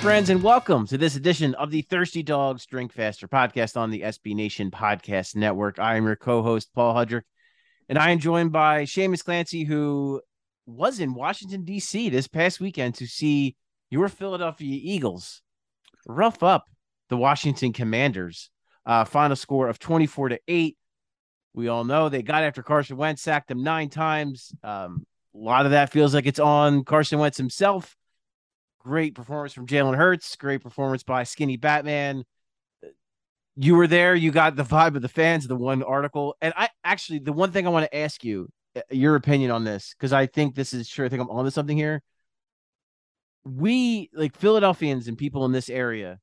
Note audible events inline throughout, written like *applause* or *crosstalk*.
friends, and welcome to this edition of the Thirsty Dogs Drink Faster podcast on the SB Nation Podcast Network. I am your co host, Paul Hudrick, and I am joined by Seamus Clancy, who was in Washington, D.C. this past weekend to see your Philadelphia Eagles rough up the Washington Commanders. Uh, final score of 24 to 8. We all know they got after Carson Wentz, sacked him nine times. Um, a lot of that feels like it's on Carson Wentz himself. Great performance from Jalen Hurts. Great performance by Skinny Batman. You were there. You got the vibe of the fans. The one article, and I actually the one thing I want to ask you uh, your opinion on this because I think this is sure. I think I'm onto something here. We like Philadelphians and people in this area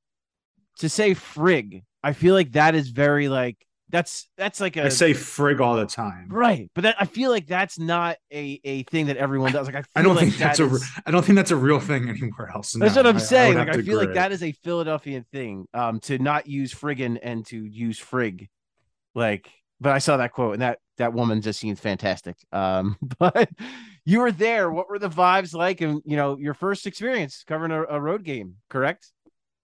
to say frig. I feel like that is very like that's that's like a I say frig all the time. right, but that, I feel like that's not a a thing that everyone does. Like I, feel I don't like think that's that a. I don't think that's a real thing anywhere else. That's what I'm I- I saying. like I feel like agree. that is a Philadelphian thing. Um, to not use friggin' and to use frig, like. But I saw that quote, and that that woman just seems fantastic. Um, *laughs* but you were there. What were the vibes like? And you know, your first experience covering a, a road game, correct?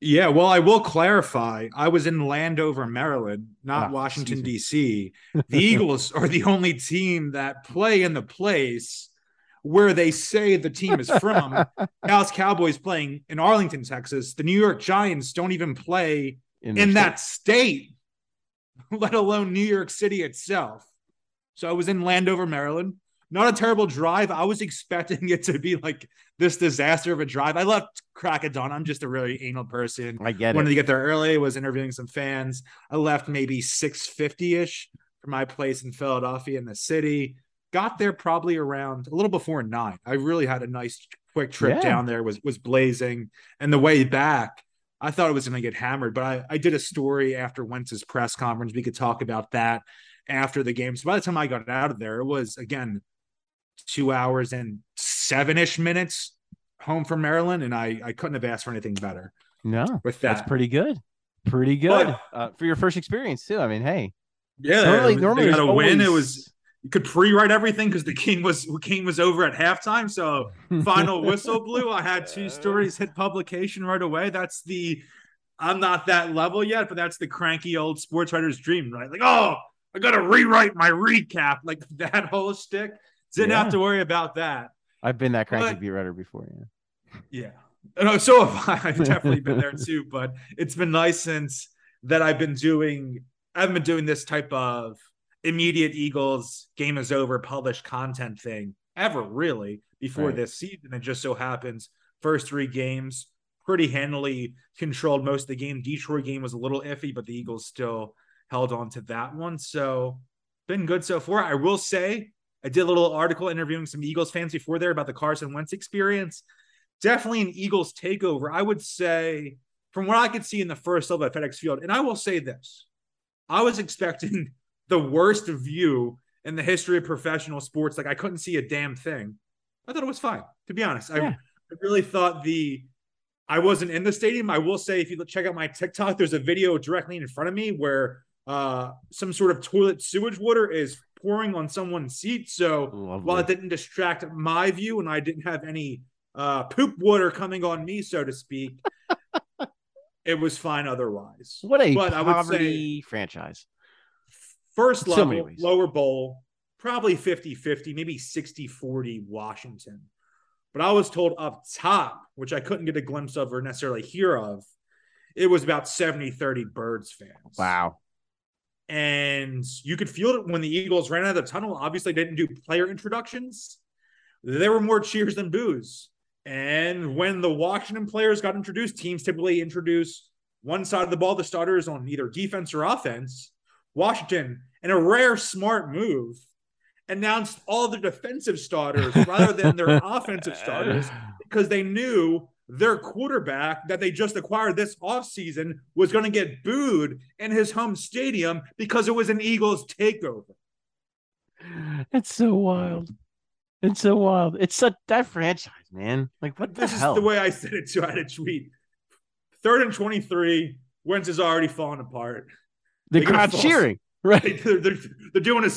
Yeah, well, I will clarify. I was in Landover, Maryland, not Ah, Washington D.C. *laughs* The Eagles are the only team that play in the place where they say the team is from. *laughs* Dallas Cowboys playing in Arlington, Texas. The New York Giants don't even play their in that state, *laughs* let alone New York City itself. So I was in Landover, Maryland. Not a terrible drive. I was expecting it to be like this disaster of a drive. I left crack of dawn. I'm just a really anal person. I get Wanted it. to get there early. Was interviewing some fans. I left maybe 6:50 ish from my place in Philadelphia in the city. Got there probably around a little before nine. I really had a nice quick trip Yeah. down there. Was was blazing, and the way back, I thought it was going to get hammered. But I I did a story after Wentz's press conference. We could talk about that after the game. So by the time I got out of there, it was again two hours and seven ish minutes home from Maryland, and I I couldn't have asked for anything better No, with that. that's pretty good. Pretty good But- uh, for your first experience too. I mean, hey, Yeah, normally, normally got a win. It was you could pre-write everything because the king was the game was over at halftime. So *laughs* final whistle blew. I had two stories hit publication right away. That's the I'm not that level yet, but that's the cranky old sports writer's dream, right? Like, oh, I gotta rewrite my recap, like *laughs* that whole stick. Didn't Yeah. have to worry about that. I've been that cranky But- beat writer before. Yeah. Yeah. No, uh, so have *laughs* I. I've definitely been there too, but it's been nice since that I've been doing I haven't been doing this type of immediate Eagles game is over published content thing ever really before Right. this season. It just so happens first three games pretty handily controlled most of the game. Detroit game was a little iffy, but the Eagles still held on to that one. So been good so far. I will say I did a little article interviewing some Eagles fans before there about the Carson Wentz experience. Definitely an Eagles takeover. I would say, from what I could see in the first level at FedEx Field, and I will say this I was expecting *laughs* the worst view in the history of professional sports. Like, I couldn't see a damn thing. I thought it was fine, to be honest. I, I really thought the. I wasn't in the stadium. I will say, if you check out my TikTok, there's a video directly in front of me where uh, some sort of toilet sewage water is pouring on someone's seat. So Lovely. while it didn't distract my view and I didn't have any uh, poop water coming on me, so to speak, *laughs* it was fine otherwise. What a But I would poverty franchise. First So level, ways. lower bowl, probably 50 50, maybe 60 40 Washington. But I was told up top, which I couldn't get a glimpse of or necessarily hear of, it was about 70 30 Birds fans. Wow. And you could feel it when the Eagles ran out of the tunnel. Obviously, they didn't do player introductions. there were more cheers than boos. And when the Washington players got introduced, teams typically introduce one side of the ball, the starters on either defense or offense. Washington, in a rare smart move, announced all the defensive starters rather than their *laughs* offensive starters because they knew their quarterback that they just acquired this offseason was going to get booed in his home stadium because it was an Eagles takeover. It's so wild. It's so wild. It's such that franchise, man. Like what this the hell? is the way I said it too. I had a tweet. Third and 23. Wentz is already falling apart. the they're gonna crowd fall- cheering. *laughs* Right. They're, they're, they're doing a,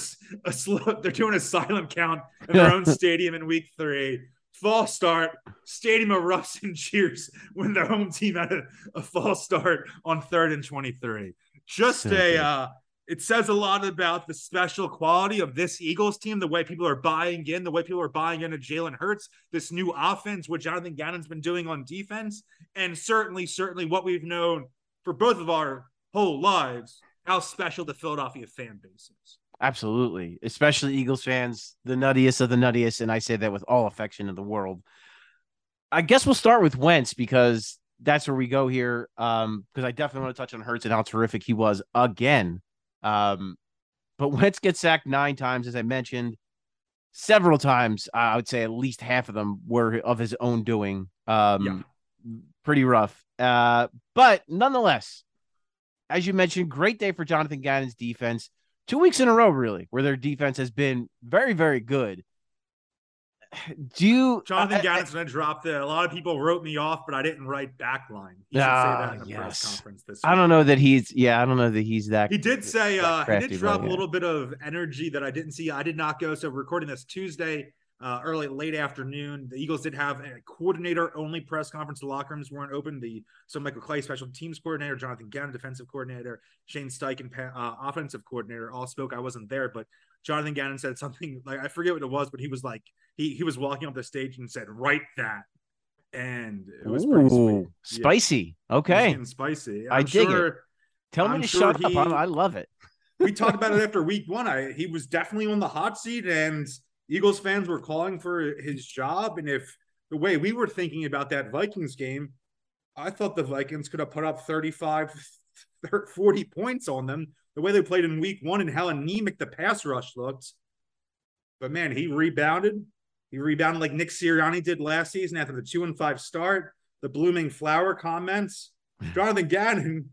a slow, they're doing a silent count in their own stadium in week three. False start. Stadium erupts and cheers when their home team had a, a false start on third and 23. Just So a, uh, it says a lot about the special quality of this Eagles team, the way people are buying in, the way people are buying into Jalen Hurts, this new offense, what Jonathan Gannon's been doing on defense, and certainly, certainly what we've known for both of our whole lives, how special the Philadelphia fan base is. Absolutely. Especially Eagles fans, the nuttiest of the nuttiest. And I say that with all affection in the world. I guess we'll start with Wentz because that's where we go here. Um, because I definitely want to touch on Hurts and how terrific he was again. Um, but *laughs* Wentz gets sacked nine times, as I mentioned, several times. I would say at least half of them were of his own doing. Um, pretty rough. Uh, but nonetheless, as you mentioned, great day for Jonathan Gannon's defense. Two weeks in a row, really, where their defense has been very, very good. *sighs* Do you, Jonathan Gannon's going to drop the. A lot of people wrote me off, but I didn't write backline. He should say that in a yes. press conference this I don't know that he's. Yeah, I don't know that he's that. He did say that uh, he did drop a little bit of energy that I didn't see. I did not go. So recording this Tuesday, uh, early late afternoon. The Eagles did have a coordinator only press conference. The locker rooms weren't open. The so Michael Clay, special teams coordinator, Jonathan Gannon, defensive coordinator, Shane Steichen, uh, offensive coordinator, all spoke. I wasn't there, but Jonathan Gannon said something *laughs* like I forget what it was, but he was like he he was walking up the stage and said, "Write that," and it was pretty sweet. Ooh, Yeah. spicy. Okay, was spicy. I I'm dig it. tell me I'm to sure shut up. he- I, I love it. we talked about it after week one. I he was definitely on the hot seat, and Eagles fans were calling for his job. And if the way we were thinking about that Vikings game, I thought the Vikings could have put up 35, 40 points on them. The way they played in week one and how anemic the pass rush looked. But man, he rebounded. He rebounded like Nick Sirianni did last season after the two and five start. The blooming flower comments. *laughs* Jonathan Gannon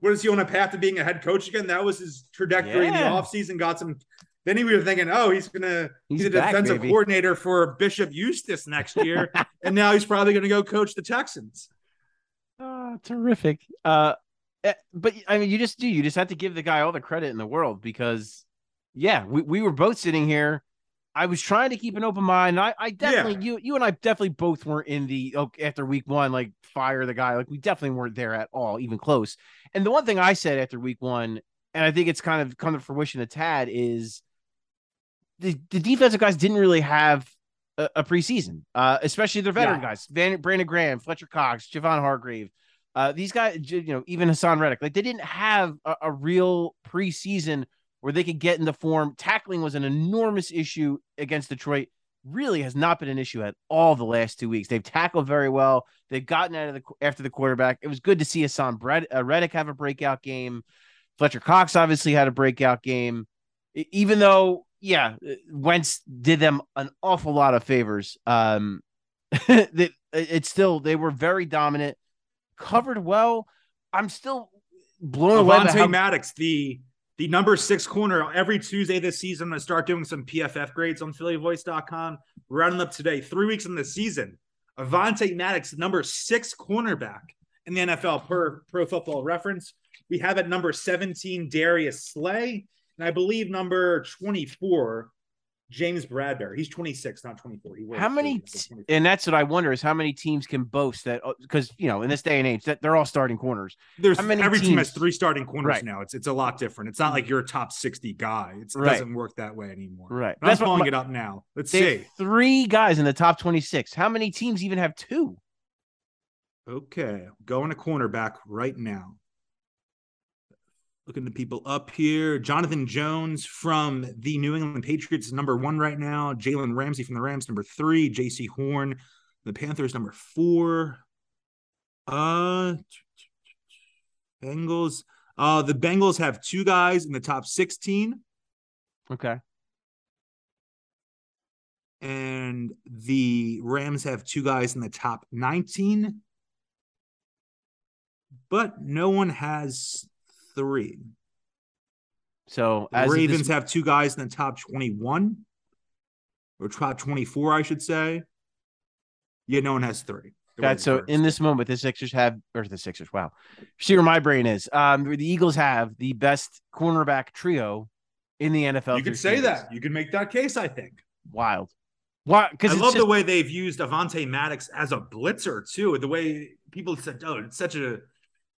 what is he on a path to being a head coach again? That was his trajectory in the Yeah. offseason. Got some. Then he was thinking, oh, he's gonna He's he's, a back, defensive baby. coordinator for Bishop Eustace next year, *laughs* and now he's probably gonna go coach the Texans. Oh, terrific. Uh, eh, but I mean, you just do. You just have to give the guy all the credit in the world because, yeah, we, we were both sitting here. I was trying to keep an open mind. I, I definitely, you you and I definitely both weren't in the oh, after week one, like fire the guy. Like we definitely weren't there at all, even close. And the one thing I said after week one, and I think it's kind of come to fruition a tad, is the the defensive guys didn't really have a, a preseason, uh, especially their veteran Yeah. guys, Van, Brandon Graham, Fletcher Cox, Javon Hargrave. Uh, these guys, you know, even Haason Reddick, like they didn't have a, a real preseason where they could get in the form. Tackling was an enormous issue against Detroit. Really has not been an issue at all the last two weeks. They've tackled very well. They've gotten out of the after the quarterback. It was good to see Haason Brett, uh, Reddick have a breakout game. Fletcher Cox obviously had a breakout game, even though, yeah, uh, Wentz did them an awful lot of favors. Um, *laughs* that it's still they were very dominant, covered well. I'm still blown away Avonte how Maddox, the the number six corner, every Tuesday this season, I'm gonna start doing some PFF grades on PhillyVoice.com. Rounding up today, three weeks in the season. Avonte Maddox, number six cornerback in the NFL per Pro Football Reference. We have at number 17 Darius Slay, and I believe number 24 James Bradberry. He's 26, not 24. He how many 24. and that's what I wonder is how many teams can boast that uh, because you know in this day and age that they're all starting corners. There's how many every team has three starting corners Right. now. It's it's a lot different. It's not like you're a top 60 guy. It's, it Right. doesn't work that way anymore. Right. But I'm That's what it up now. Let's see. three guys in the top 26. How many teams even have two? Okay, going to cornerback right now. Looking the people up here. Jonathan Jones from the New England Patriots is number one right now. Jalen Ramsey from the Rams, number three. Jaycee Horn, the Panthers, number four. Uh, Bengals. Uh, the Bengals have two guys in the top 16. Okay. And the Rams have two guys in the top 19. But no one has three. So the Ravens this... have two guys in the top 21 or top 24, I should say. Yeah, no one has three. God, so first. in this moment, the Sixers have, or the Sixers, wow. See where my brain is. Um, the Eagles have the best cornerback trio in the NFL. You could say that. You can make that case, I think. Wild. Why? Because I love just... the way they've used Avonte Maddox as a blitzer, too. The way people said, oh, it's such a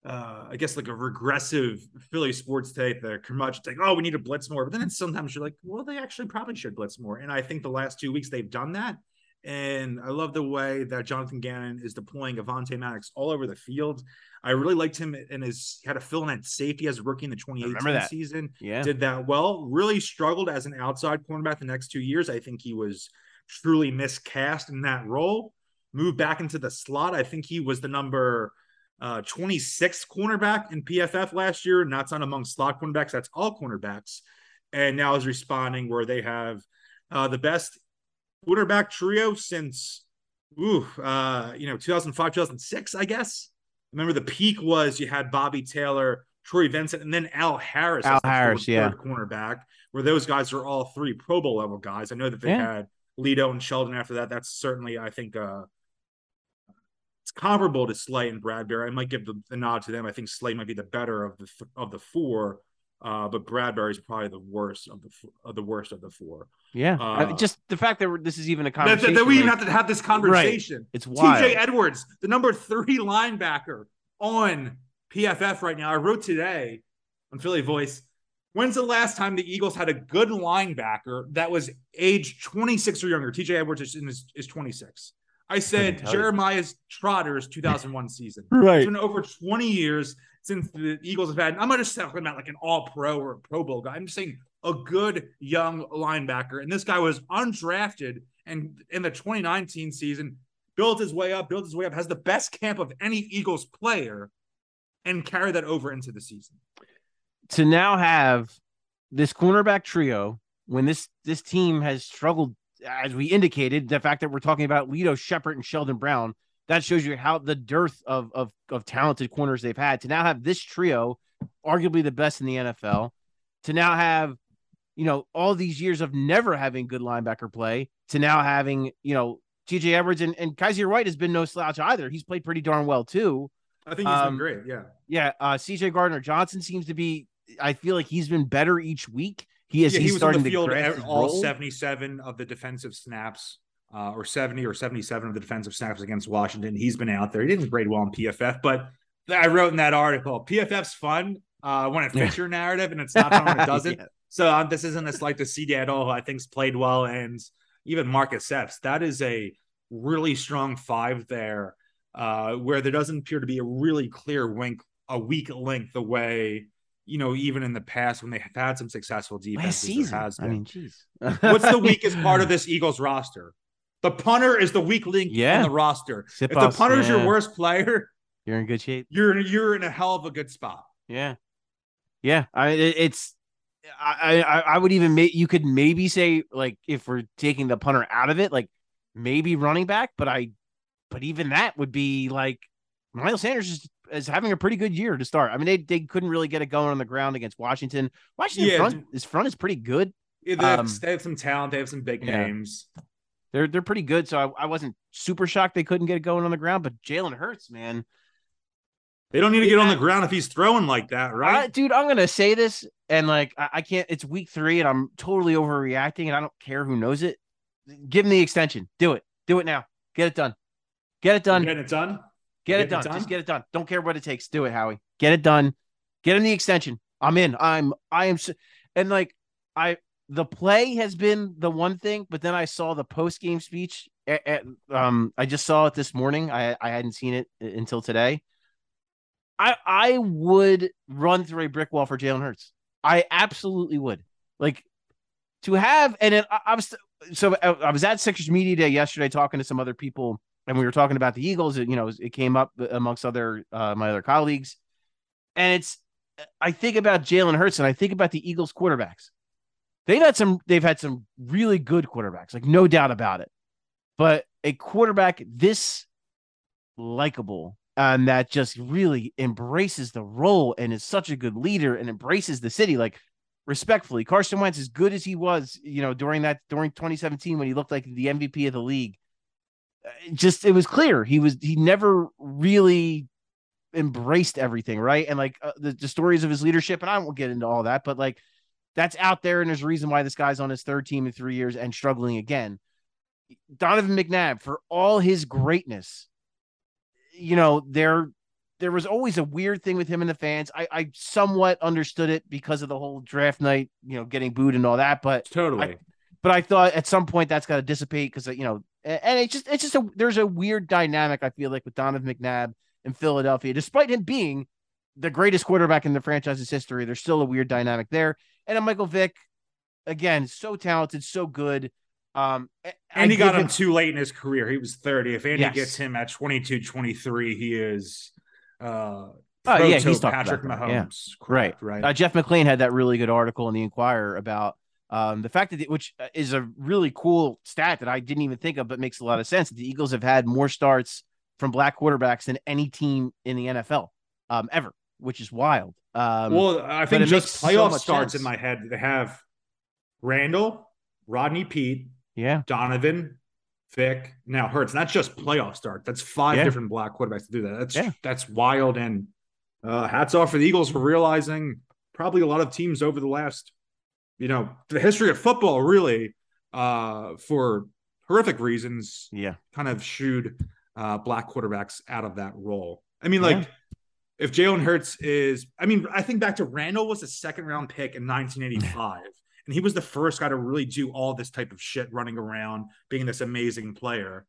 uh, I guess like a regressive Philly sports take, the curmudgeon take, oh, we need to blitz more. But then sometimes you're like, well, they actually probably should blitz more. And I think the last two weeks they've done that. And I love the way that Jonathan Gannon is deploying Avonte Maddox all over the field. I really liked him and his had a fill in at safety as a rookie in the 2018 season. Yeah. Did that well. Really struggled as an outside cornerback the next two years. I think he was truly miscast in that role. Moved back into the slot. I think he was the number uh, 26th cornerback in PFF last year, and that's not among slot cornerbacks. That's all cornerbacks. And now is responding where they have uh, the best quarterback trio since, ooh, uh, you know, 2005, 2006, I guess. Remember the peak was you had Bobby Taylor, Troy Vincent, and then Al Harris. Al Harris, third, yeah. cornerback, where those guys are all three Pro Bowl level guys. I know that they yeah. had Lito and Sheldon after that. That's certainly, I think, uh, comparable to Slay and Bradberry. I might give the, the, nod to them. I think Slay might be the better of the of the four, uh, but Bradberry is probably the worst of the of the worst of the four. Yeah, uh, just the fact that this is even a conversation that, that we like, even have to have this conversation. Right. It's wild. T.J. Edwards, the number three linebacker on PFF right now. I wrote today on Philly Voice. When's the last time the Eagles had a good linebacker that was age 26 or younger? TJ Edwards is, is, is 26. I said Jeremiah's Trotter's 2001 season. *laughs* Right. It's been over 20 years since the Eagles have had. I'm not just talking about like an all pro or a Pro Bowl guy. I'm just saying a good young linebacker. And this guy was undrafted and in the 2019 season built his way up, built his way up, has the best camp of any Eagles player and carry that over into the season. To now have this cornerback trio when this this team has struggled as we indicated, the fact that we're talking about Lito Sheppard and Sheldon Brown, that shows you how the dearth of, of, of talented corners they've had to now have this trio, arguably the best in the NFL, to now have, you know, all these years of never having good linebacker play, to now having, you know, TJ Edwards and, and Kyzir White has been no slouch either. He's played pretty darn well too. I think he's um, been great. Yeah. Yeah. Uh, CJ Gardner Johnson seems to be, I feel like he's been better each week. He is. Yeah, he was on the field all role. 77 of the defensive snaps, uh, or 70 or 77 of the defensive snaps against Washington. He's been out there. He didn't grade well in PFF, but I wrote in that article, PFF's fun uh, when it fits *laughs* your narrative, and it's not fun when it doesn't. *laughs* yeah. So um, this isn't a slight to CD at all. Who I think's played well, and even Marcus Epps. That is a really strong five there, uh, where there doesn't appear to be a really clear wink, a weak link the way you know, even in the past when they have had some successful defenses, season. Has I mean, jeez. What's the weakest part of *laughs* this Eagles roster? The punter is the weak link yeah. on the roster. If the punter's yeah. your worst player, you're in good shape. You're you're in a hell of a good spot. Yeah, yeah. I it's I I, I would even make you could maybe say like if we're taking the punter out of it, like maybe running back, but I but even that would be like Miles Sanders is is having a pretty good year to start. I mean, they they couldn't really get it going on the ground against Washington. Washington yeah, front, his front is pretty good. Yeah, they, have, um, they, have, some talent. They have some big yeah. names. They're they're pretty good. So I, I wasn't super shocked they couldn't get it going on the ground. But Jalen Hurts, man, they don't need to get on the ground if he's throwing like that, right? I, dude, I'm gonna say this, and like I, I, can't. It's week three, and I'm totally overreacting, and I don't care who knows it. Give him the extension. Do it. Do it now. Get it done. Get it done. Get it done. Get, it done. it done. Just get it done. Don't care what it takes. Do it, Howie. Get it done. Get him the extension. I'm in. I'm. I am. And like I, the play has been the one thing, but then I saw the post game speech. At, at, um, I just saw it this morning. I I hadn't seen it until today. I I would run through a brick wall for Jalen Hurts. I absolutely would. Like to have, and I, I was so I was at Sixers Media Day yesterday talking to some other people, and we were talking about the Eagles. You know, it came up amongst other uh, my other colleagues, and it's I think about Jalen Hurts and I think about the Eagles quarterbacks. They've had some they've had some really good quarterbacks, like no doubt about it. But a quarterback this likable and that just really embraces the role and is such a good leader and embraces the city like respectfully Carson Wentz as good as he was, you know, during that during 2017 when he looked like the MVP of the league. Uh, just it was clear he was he never really embraced everything, right? And like uh, the, the stories of his leadership, and I won't get into all that, but like that's out there, and there's a reason why this guy's on his third team in three years and struggling again. Donovan McNabb, for all his greatness, you know, there there was always a weird thing with him and the fans. I, I somewhat understood it because of the whole draft night, you know, getting booed and all that. But totally. I, but I thought at some point that's got to dissipate because you know, and it's just it's just a there's a weird dynamic I feel like with Donovan McNabb in Philadelphia, despite him being the greatest quarterback in the franchise's history. There's still a weird dynamic there. And Michael Vick, again, so talented, so good. Um, and he got him, him too late in his career. He was 30. If Andy yes. gets him at 22, 23, he is uh Oh yeah, he's Patrick Mahomes. Yeah. Correct, right, right. Uh, Jeff McLane had that really good article in the Inquirer about um, the fact that, which is a really cool stat that I didn't even think of, but makes a lot of sense. The Eagles have had more starts from black quarterbacks than any team in the NFL um, ever, which is wild. Um, well, I think just playoff so starts sense. in my head. They have Randall, Rodney Pete, yeah, Donovan, Vick, now Hurts. Not just playoff start. That's five yeah. different black quarterbacks to do that. That's yeah. that's wild. And uh, hats off for the Eagles for realizing probably a lot of teams over the last, you know, the history of football really, uh, for horrific reasons, yeah, kind of shooed uh, black quarterbacks out of that role. I mean, like. Yeah. If Jalen Hurts is, I mean, I think back to Randall was a second round pick in 1985 *laughs* and he was the first guy to really do all this type of shit running around being this amazing player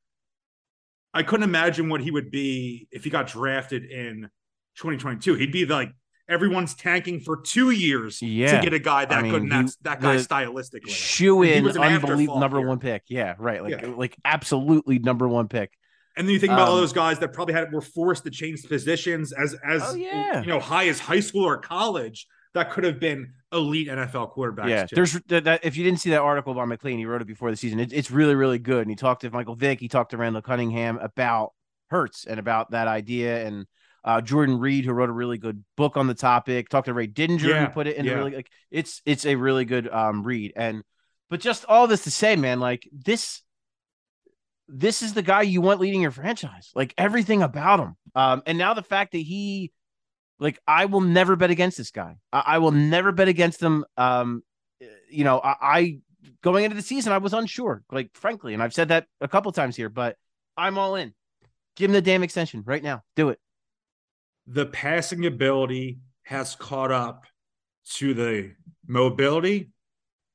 i couldn't imagine what he would be if he got drafted in 2022 he'd be like everyone's tanking for two years yeah. to get a guy that I mean, good and that's that guy stylistically shoe in unbelievable number here. one pick yeah right like yeah. like absolutely number one pick and then you think about um, all those guys that probably had were forced to change positions as as oh, yeah. you know high as high school or college that could have been elite NFL quarterbacks. Yeah, too. there's that, If you didn't see that article by McLane, he wrote it before the season. It, it's really, really good. And he talked to Michael Vick. He talked to Randall Cunningham about Hurts and about that idea. And uh, Jordan Reed, who wrote a really good book on the topic, talked to Ray Didinger, yeah, who put it in yeah. really like it's it's a really good um, read. And but just all this to say, man, like this. This is the guy you want leading your franchise, like everything about him. Um, and now the fact that he like I will never bet against this guy. I, I will never bet against him. Um, you know, I, I, going into the season I was unsure, like frankly, and I've said that a couple times here, but I'm all in. Give him the damn extension right now. Do it. The passing ability has caught up to the mobility,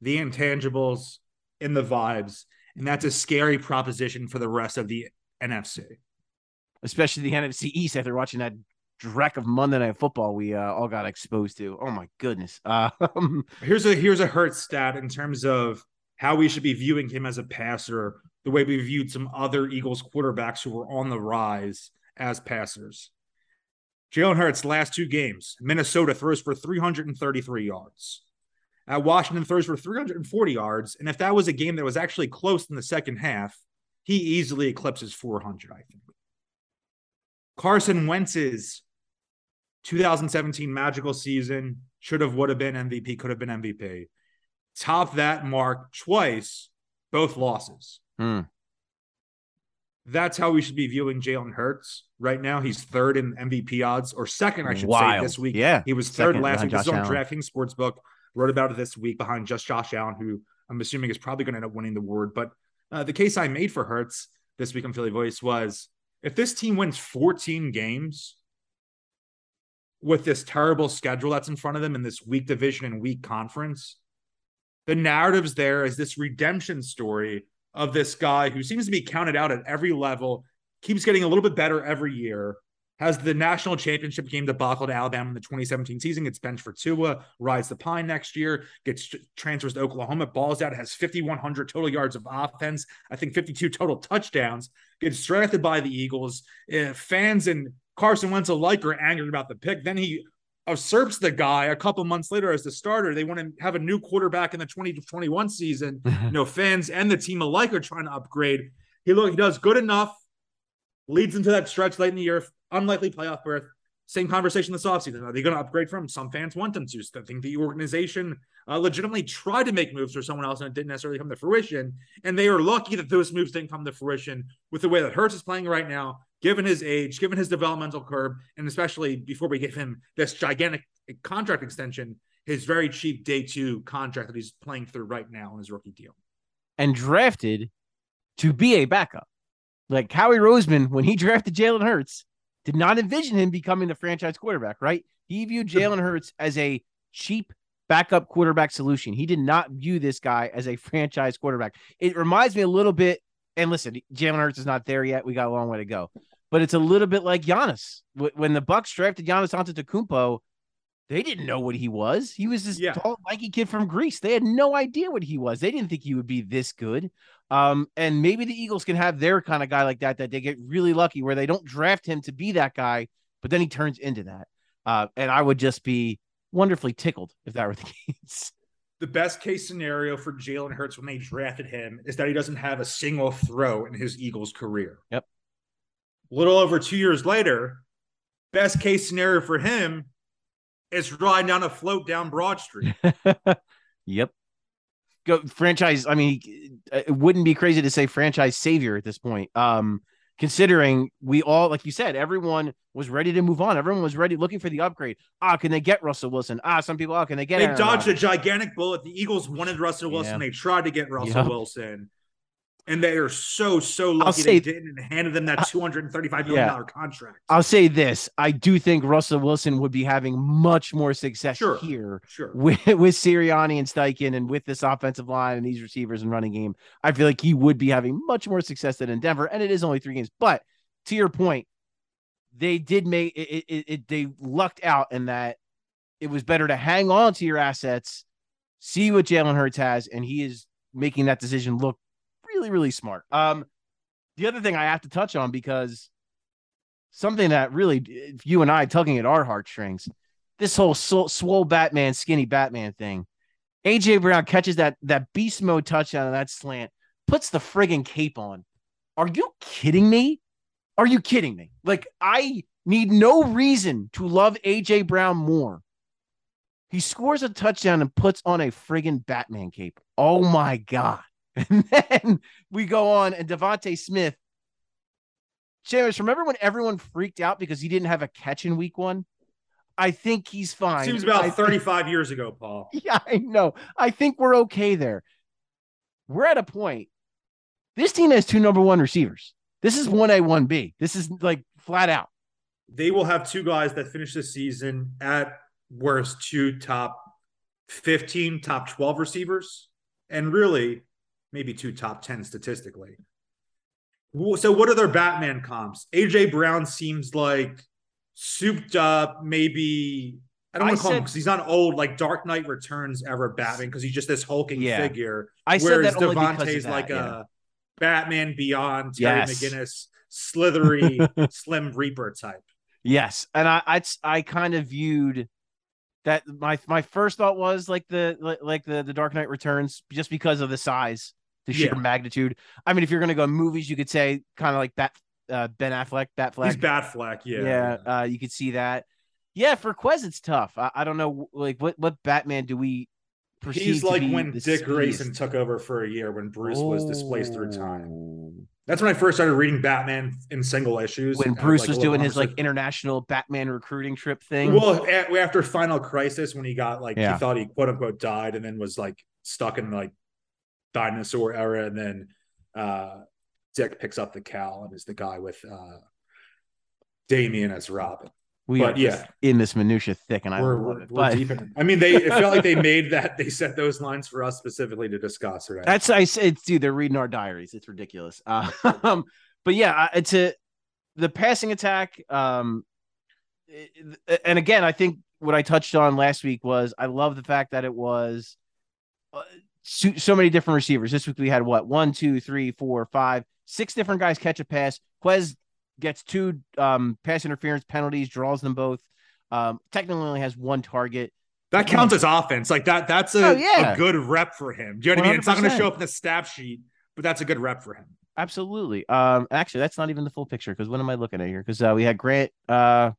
the intangibles, and the vibes, and that's a scary proposition for the rest of the NFC especially the NFC East after watching that dreck of Monday Night Football we uh, all got exposed to. Oh my goodness. *laughs* Um, here's a here's a hurt stat in terms of how we should be viewing him as a passer, the way we viewed some other Eagles quarterbacks who were on the rise as passers. Jalen Hurts last two games, Minnesota throws for 333 yards. At Washington throws for 340 yards, and if that was a game that was actually close in the second half, he easily eclipses 400. I think. Carson Wentz's 2017 magical season should have, would have been MVP, could have been MVP. Top that mark twice, both losses. Hmm. That's how we should be viewing Jalen Hurts right now. He's third in MVP odds, or second, I should Wild. say, this week. Yeah, he was third last week. This is on DraftKings Sportsbook. Wrote about it this week behind just Josh Allen, who I'm assuming is probably going to end up winning the award. But uh, the case I made for Hurts this week on Philly Voice was if this team wins 14 games with this terrible schedule that's in front of them in this weak division and weak conference, the narratives there is this redemption story of this guy who seems to be counted out at every level, keeps getting a little bit better every year, has the national championship game debacle to Alabama in the 2017 season, gets benched for Tua, rides the pine next year, gets transfers to Oklahoma, balls out, has 5,100 total yards of offense, I think 52 total touchdowns, gets drafted by the Eagles. If fans and Carson Wentz alike are angry about the pick. Then he usurps the guy a couple months later as the starter. They want to have a new quarterback in the 2021 season. *laughs* you know, fans and the team alike are trying to upgrade. He look, he does good enough, leads into that stretch late in the year, unlikely playoff berth. Same conversation this offseason. Are they going to upgrade from? Some fans want them to. So I think the organization uh, legitimately tried to make moves for someone else and it didn't necessarily come to fruition. And they are lucky that those moves didn't come to fruition with the way that Hurts is playing right now, given his age, given his developmental curve, and especially before we give him this gigantic contract extension, his very cheap day two contract that he's playing through right now in his rookie deal. And drafted to be a backup. Like Howie Roseman, when he *laughs* drafted Jalen Hurts, did not envision him becoming the franchise quarterback, right? He viewed Jalen Hurts as a cheap backup quarterback solution. He did not view this guy as a *laughs* franchise quarterback. It reminds me a little bit, and listen, Jalen Hurts is not there yet. We got a long way to go. But it's a little bit like Giannis. When the Bucks drafted Giannis Antetokounmpo, they didn't know what he was. He was this yeah. tall, lanky kid from Greece. They had no idea what he was. They didn't think he would be this good. Um, and maybe the Eagles can have their kind of guy like that, that they get really lucky where they don't draft him to be that guy, but then he turns into that. Uh, and I would just be wonderfully tickled if that were the *laughs* case. The best case scenario for Jalen Hurts when they drafted him is that he doesn't have a single throw in his Eagles career. Yep. A little over two years later, best case scenario for him is riding down a float down Broad Street. *laughs* yep go franchise. I mean, it wouldn't be crazy to say franchise savior at this point. Um, considering we all, like you said, everyone was ready to move on. Everyone was ready, looking for the upgrade. Ah, can they get Russell Wilson? Ah, some people, ah, can they get? They Aaron dodged Rodgers? a gigantic bullet. The Eagles wanted Russell Wilson. Yeah. They tried to get Russell. Wilson and they are so so lucky say, they didn't and handed them that two hundred and thirty five million dollar yeah. contract. I'll say this: I do think Russell Wilson would be having much more success sure, here, sure. with *laughs* with Sirianni and Steichen and with this offensive line and these receivers and running game. I feel like he would be having much more success than in Denver, and it is only three games. But to your point, they did make it, it, it they lucked out in that it was better to hang on to your assets, see what Jalen Hurts has, and he is making that decision look really, really smart. Um, the other thing I have to touch on because something that really you and I tugging at our heartstrings, this whole swole Batman, skinny Batman thing. AJ Brown catches that that beast mode touchdown on that slant, puts the friggin' cape on. Are you kidding me? Are you kidding me? Like I need no reason to love AJ Brown more. He scores a touchdown and puts on a friggin' Batman cape. Oh my god. *laughs* And then we go on, and DeVonta Smith. Seamus, remember when everyone freaked out because he didn't have a catch in week one? I think he's fine. Seems about I 35 think, years ago, Paul. *laughs* Yeah, I know. I think we're okay there. We're at a point. This team has two number one receivers. This is 1A, 1B. This is like flat out. They will have two guys that finish the season at worst two top 15, top 12 receivers. And really, maybe two top 10 statistically. So, what are their Batman comps? AJ Brown seems like souped up, maybe. I don't want to call said, him because he's not old, like Dark Knight Returns ever Batman, because he's just this hulking yeah. figure. I whereas said that DeVonta's like yeah. a Batman Beyond, Terry yes. McGinnis, slithery, *laughs* Slim Reaper type. Yes, and I, I, I kind of viewed that my my first thought was like the like the the Dark Knight Returns, just because of the size the sheer yeah. magnitude. I mean, if you're gonna go movies, you could say kind of like that uh, Ben Affleck, Batfleck. He's Batfleck, yeah. Yeah, uh, you could see that. Yeah, for Quez, it's tough. I, I, don't know, like what what Batman do we perceive? He's like when Dick speediest? Grayson took over for a year when Bruce oh. was displaced through time. Oh. That's when I first started reading Batman in single issues. When Bruce was, like, was doing his like international Batman recruiting trip thing. Well, after Final Crisis, when he got like yeah. he thought he quote unquote died, and then was like stuck in like dinosaur era, and then uh, Dick picks up the cow and is the guy with uh, Damian as Robin. We but yeah, in this minutia thick, and I we're, love it. We're but... deep in, I mean, they it felt like they made that they set those lines for us specifically to discuss. Right? That's I said, dude. They're reading our diaries. It's ridiculous. Uh, *laughs* but yeah, it's a the passing attack, um, and again, I think what I touched on last week was I love the fact that it was uh, so, so many different receivers. This week we had what one, two, three, four, five, six different guys catch a pass. Quez gets two um, pass interference penalties, draws them both. Um, technically only has one target. That counts as offense. Like that, that's a, Oh, yeah. a good rep for him. Do you know what I mean? It's not going to show up in the stat sheet, but that's a good rep for him. Absolutely. Um, actually, that's not even the full picture because what am I looking at here? Because uh, we had Grant uh,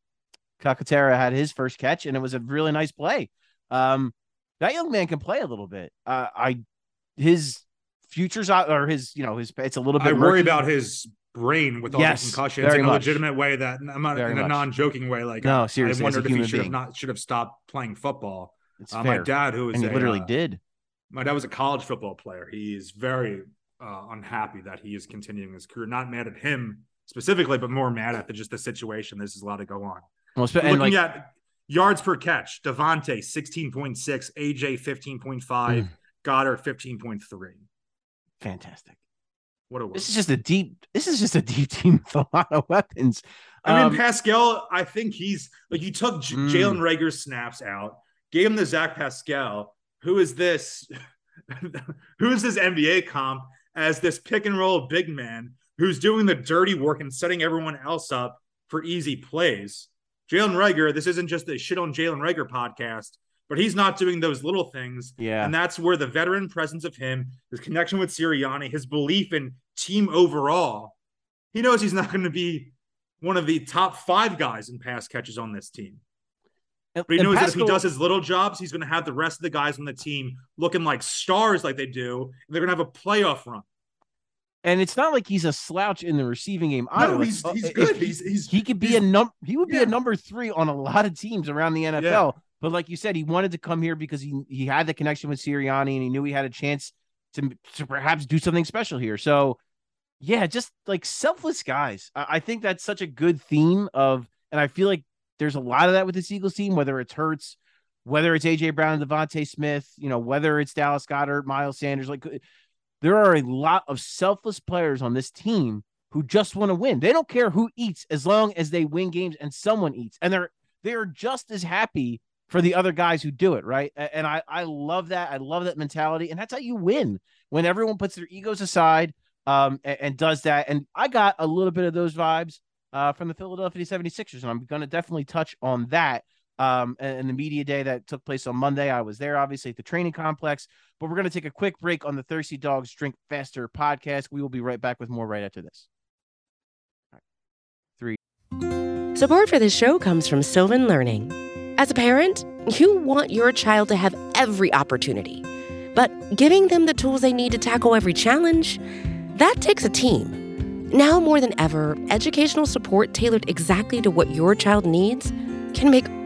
Calcaterra had his first catch, and it was a really nice play. Um, that young man can play a little bit. Uh, I his futures out or his you know his it's a little bit. I worry murky. about his brain with all Yes, the concussions in a much. legitimate way that I'm not Very in a much. non-joking way. Like No, seriously, I wondered if he should have not should have stopped playing football. It's Uh, my dad, who is and he a, literally uh, did. my dad was a college football player. He's very uh, unhappy that he is continuing his career. Not mad at him specifically, but more mad at the, just the situation. There's a lot to go on. Well, and Looking like at yards per catch, DeVonta 16.6, AJ 15.5, Mm. Goedert 15.3. fantastic. What a. This is just a deep. This is just a deep *laughs* team with a lot of weapons. I mean, Um, Pascal, I think he's like you took J- Mm. Jalen Reagor's snaps out, gave him the Zach Pascal. Who is this? *laughs* who is this NBA comp as this pick and roll big man who's doing the dirty work and setting everyone else up for easy plays? Jalen Reagor, this isn't just a shit on Jalen Reagor podcast, but he's not doing those little things. yeah, And that's where the veteran presence of him, his connection with Sirianni, his belief in team overall, he knows he's not going to be one of the top five guys in pass catches on this team. But he and knows that if he does his little jobs, he's going to have the rest of the guys on the team looking like stars like they do. And they're going to have a playoff run. And it's not like he's a slouch in the receiving game either. No, he's, uh, he's good. he- He's, he's he could be he's- a num he would be yeah. a number three on a lot of teams around the NFL. But like you said, he wanted to come here because he he had the connection with Sirianni and he knew he had a chance to to perhaps do something special here. So yeah, just like selfless guys. I, I think that's such a good theme of, and I feel like there's a lot of that with this Eagles team, whether it's Hurts, whether it's AJ Brown and DeVonta Smith, you know, whether it's Dallas Goedert, Miles Sanders, like there are a lot of selfless players on this team who just want to win. They don't care who eats as long as they win games and someone eats. And they're they're just as happy for the other guys who do it, right? And I I love that. I love that mentality. And that's how you win when everyone puts their egos aside um and, and does that. And I got a little bit of those vibes uh from the Philadelphia 76ers. And I'm gonna definitely touch on that. Um and, the media day that took place on Monday. I was there obviously at the training complex. But we're gonna take a quick break on the Thirsty Dogs Drink Faster podcast. We will be right back with more right after this. Three Support for this show comes from Sylvan Learning. As a parent, you want your child to have every opportunity, but giving them the tools they need to tackle every challenge, that takes a team. Now more than ever, educational support tailored exactly to what your child needs can make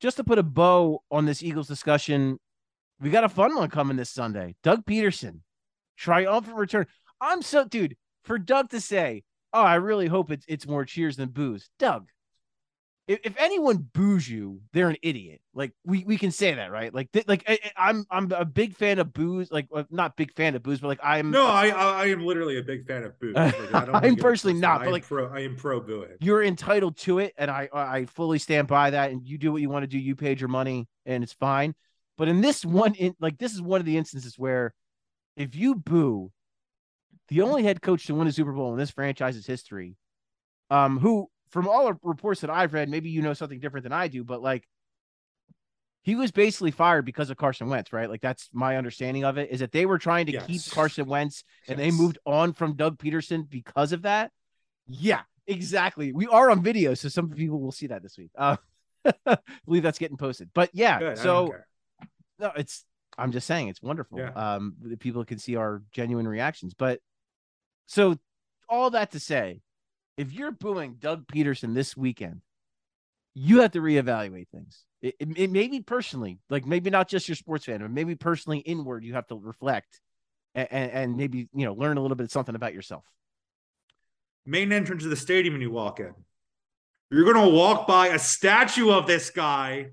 Just to put a bow on this Eagles discussion, we got a fun one coming this Sunday. Doug Pederson, triumphant return. I'm so, dude, for Doug to say, "Oh, I really hope it's it's more cheers than boos." Doug, if, if anyone boos you, they're an idiot. Like we, we can say that, right? Like th- like I, I- I'm I'm a big fan of booze. Like uh, not big fan of booze, but like I'm No, I, I I am literally a big fan of boo. Like, I don't *laughs* I'm wanna get it personally not, but am like- pro, I am pro boo it. you're entitled to it and I I fully stand by that and you do what you want to do you paid your money and it's fine but in this one in like this is one of the instances where if you boo the only head coach to win a Super Bowl in this franchise's history um who from all the reports that I've read maybe you know something different than I do but like he was basically fired because of Carson Wentz, right? Like that's my understanding of it is that they were trying to Yes. keep Carson Wentz and they moved on from Doug Pederson because of that. Yeah, exactly. We are on video, so some people will see that this week. Uh, *laughs* I believe that's getting posted. But yeah, Good, so no, it's I'm just saying it's wonderful. Yeah. Um, people can see our genuine reactions. But so all that to say, if you're booing Doug Pederson this weekend, you have to reevaluate things. It, it, it may be personally, like maybe not just your sports fan, but maybe personally inward, you have to reflect and, and, maybe you know learn a little bit something about yourself. main entrance of the stadium when you walk in. You're gonna walk by a statue of this guy,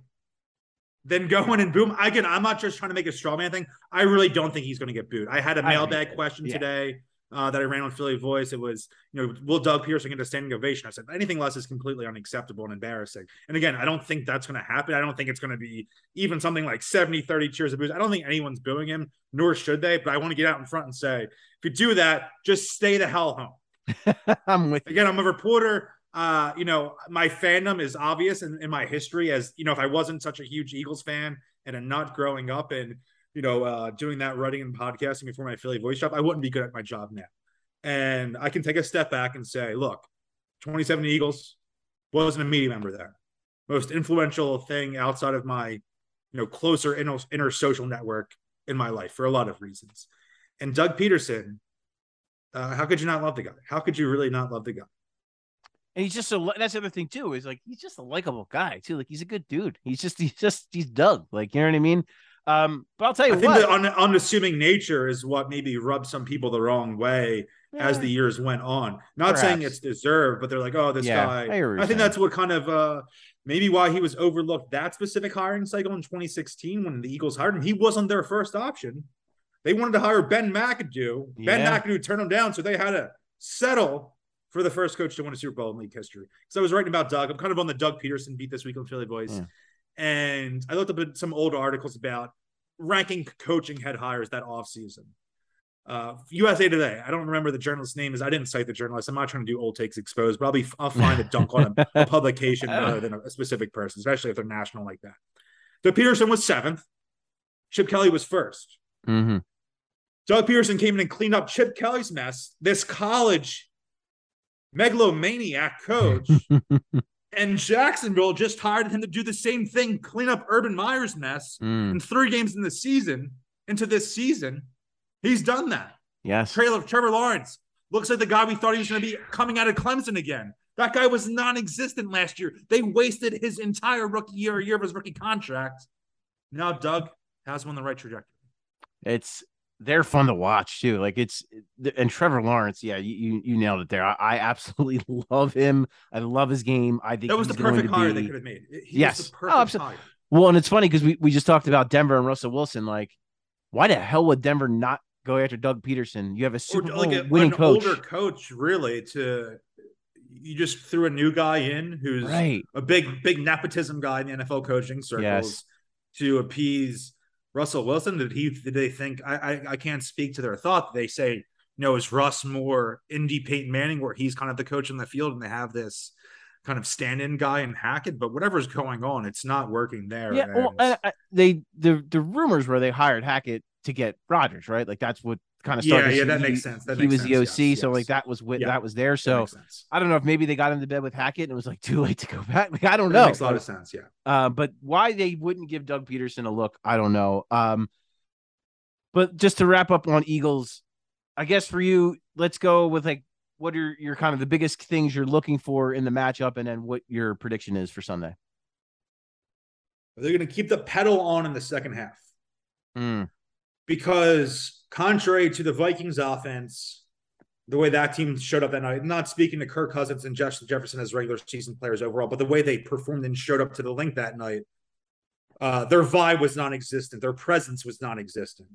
then go in and boom. Again, I'm not just trying to make a straw man thing. I really don't think he's gonna get booed. I had a mailbag question Yeah. today uh, that I ran on Philly Voice. It was, you know, will Doug Pederson get a standing ovation? I said anything less is completely unacceptable and embarrassing. And again, I don't think that's gonna happen. I don't think it's gonna be even something like 70, 30 cheers of booze. I don't think anyone's booing him, nor should they. But I want to get out in front and say, if you do that, just stay the hell home *laughs* I'm with you. again i'm a reporter uh you know my fandom is obvious in, in my history as you know if i wasn't such a huge eagles fan and a nut growing up and you know uh doing that writing and podcasting before my philly voice job i wouldn't be good at my job now and i can take a step back and say look 27 eagles wasn't a media member there most influential thing outside of my you know closer inner, inner social network in my life for a lot of reasons and doug pederson uh, how could you not love the guy? How could you really not love the guy? And he's just so that's the other thing too, is like he's just a likable guy too. Like he's a good dude. He's just he's just he's Doug. Like you know what I mean? Um, but I'll tell you I think what. the un- unassuming nature is what maybe rubbed some people the wrong way as the years went on. Not saying it's deserved, but they're like, oh, this Yeah, guy. I hear what you're I, think saying. that's what kind of uh maybe why he was overlooked that specific hiring cycle in 2016 when the Eagles hired him. He wasn't their first option. They wanted to hire Ben McAdoo. Ben McAdoo turned him down, so they had to settle for the first coach to win a Super Bowl in league history. So I was writing about Doug. I'm kind of on the Doug Pederson beat this week on Philly Voice. Yeah. And I looked up at some old articles about ranking coaching head hires that offseason. Uh, USA Today. I don't remember the journalist's name. Is I didn't cite the journalist. I'm not trying to do old takes exposed, but I'll be I'll find a dunk on a, a *laughs* publication rather than a, a specific person, especially if they're national like that. So Pederson was seventh. Chip Kelly was first. Mhm. Doug Pederson came in and cleaned up Chip Kelly's mess. This college megalomaniac coach *laughs* and Jacksonville just hired him to do the same thing, clean up Urban Meyer's mess Mm, in three games in the season into this season. He's done that. yes. Trevor, Trevor Lawrence looks like the guy we thought he was going to be coming out of Clemson again. That guy was non-existent last year. They wasted his entire rookie year, year of his rookie contract. Now Doug has him on the right trajectory. It's they're fun to watch too. Like it's and Trevor Lawrence, yeah, you you, you nailed it there. I, I absolutely *laughs* love him. I love his game. I think That was the perfect to hire be- they could have made. He Yes. was the Oh, absolutely. hire. Well, and it's funny because we, we just talked about Denver and Russell Wilson. Like, why the hell would Denver not go after Doug Pederson? You have a Super Bowl like a, winning an coach, older coach, really. To you just threw a new guy in who's right? a big, big nepotism guy in the NFL coaching circles Yes. to appease Russell Wilson. Did he? Did they think? I, I I can't speak to their thought. They say, you know, is Russ more Indy Peyton Manning, where he's kind of the coach in the field, and they have this kind of stand-in guy in Hackett. But whatever's going on, it's not working there. Yeah. Well, and- and I, they the the rumors were they hired Hackett to get Rodgers, right? Like that's what kind of started. yeah, So that he- makes sense. That he makes was the OC. Yes, so like that was with Yeah. that was there. So. I don't know if maybe they got into bed with Hackett and it was like *laughs* too late to go back. Like I don't That know. makes a lot of sense. Yeah. Uh, but why they wouldn't give Doug Pederson a look, I don't know. Um, but just to wrap up on Eagles, I guess for you, let's go with like what are your kind of the biggest things you're looking for in the matchup, and then what your prediction is for Sunday. They're going to keep the pedal on in the second half. Mm, because contrary to the Vikings offense, the way that team showed up that night, not speaking to Kirk Cousins and Justin Jefferson as regular season players overall, but the way they performed and showed up to the link that night, uh, their vibe was non-existent. Their presence was non-existent.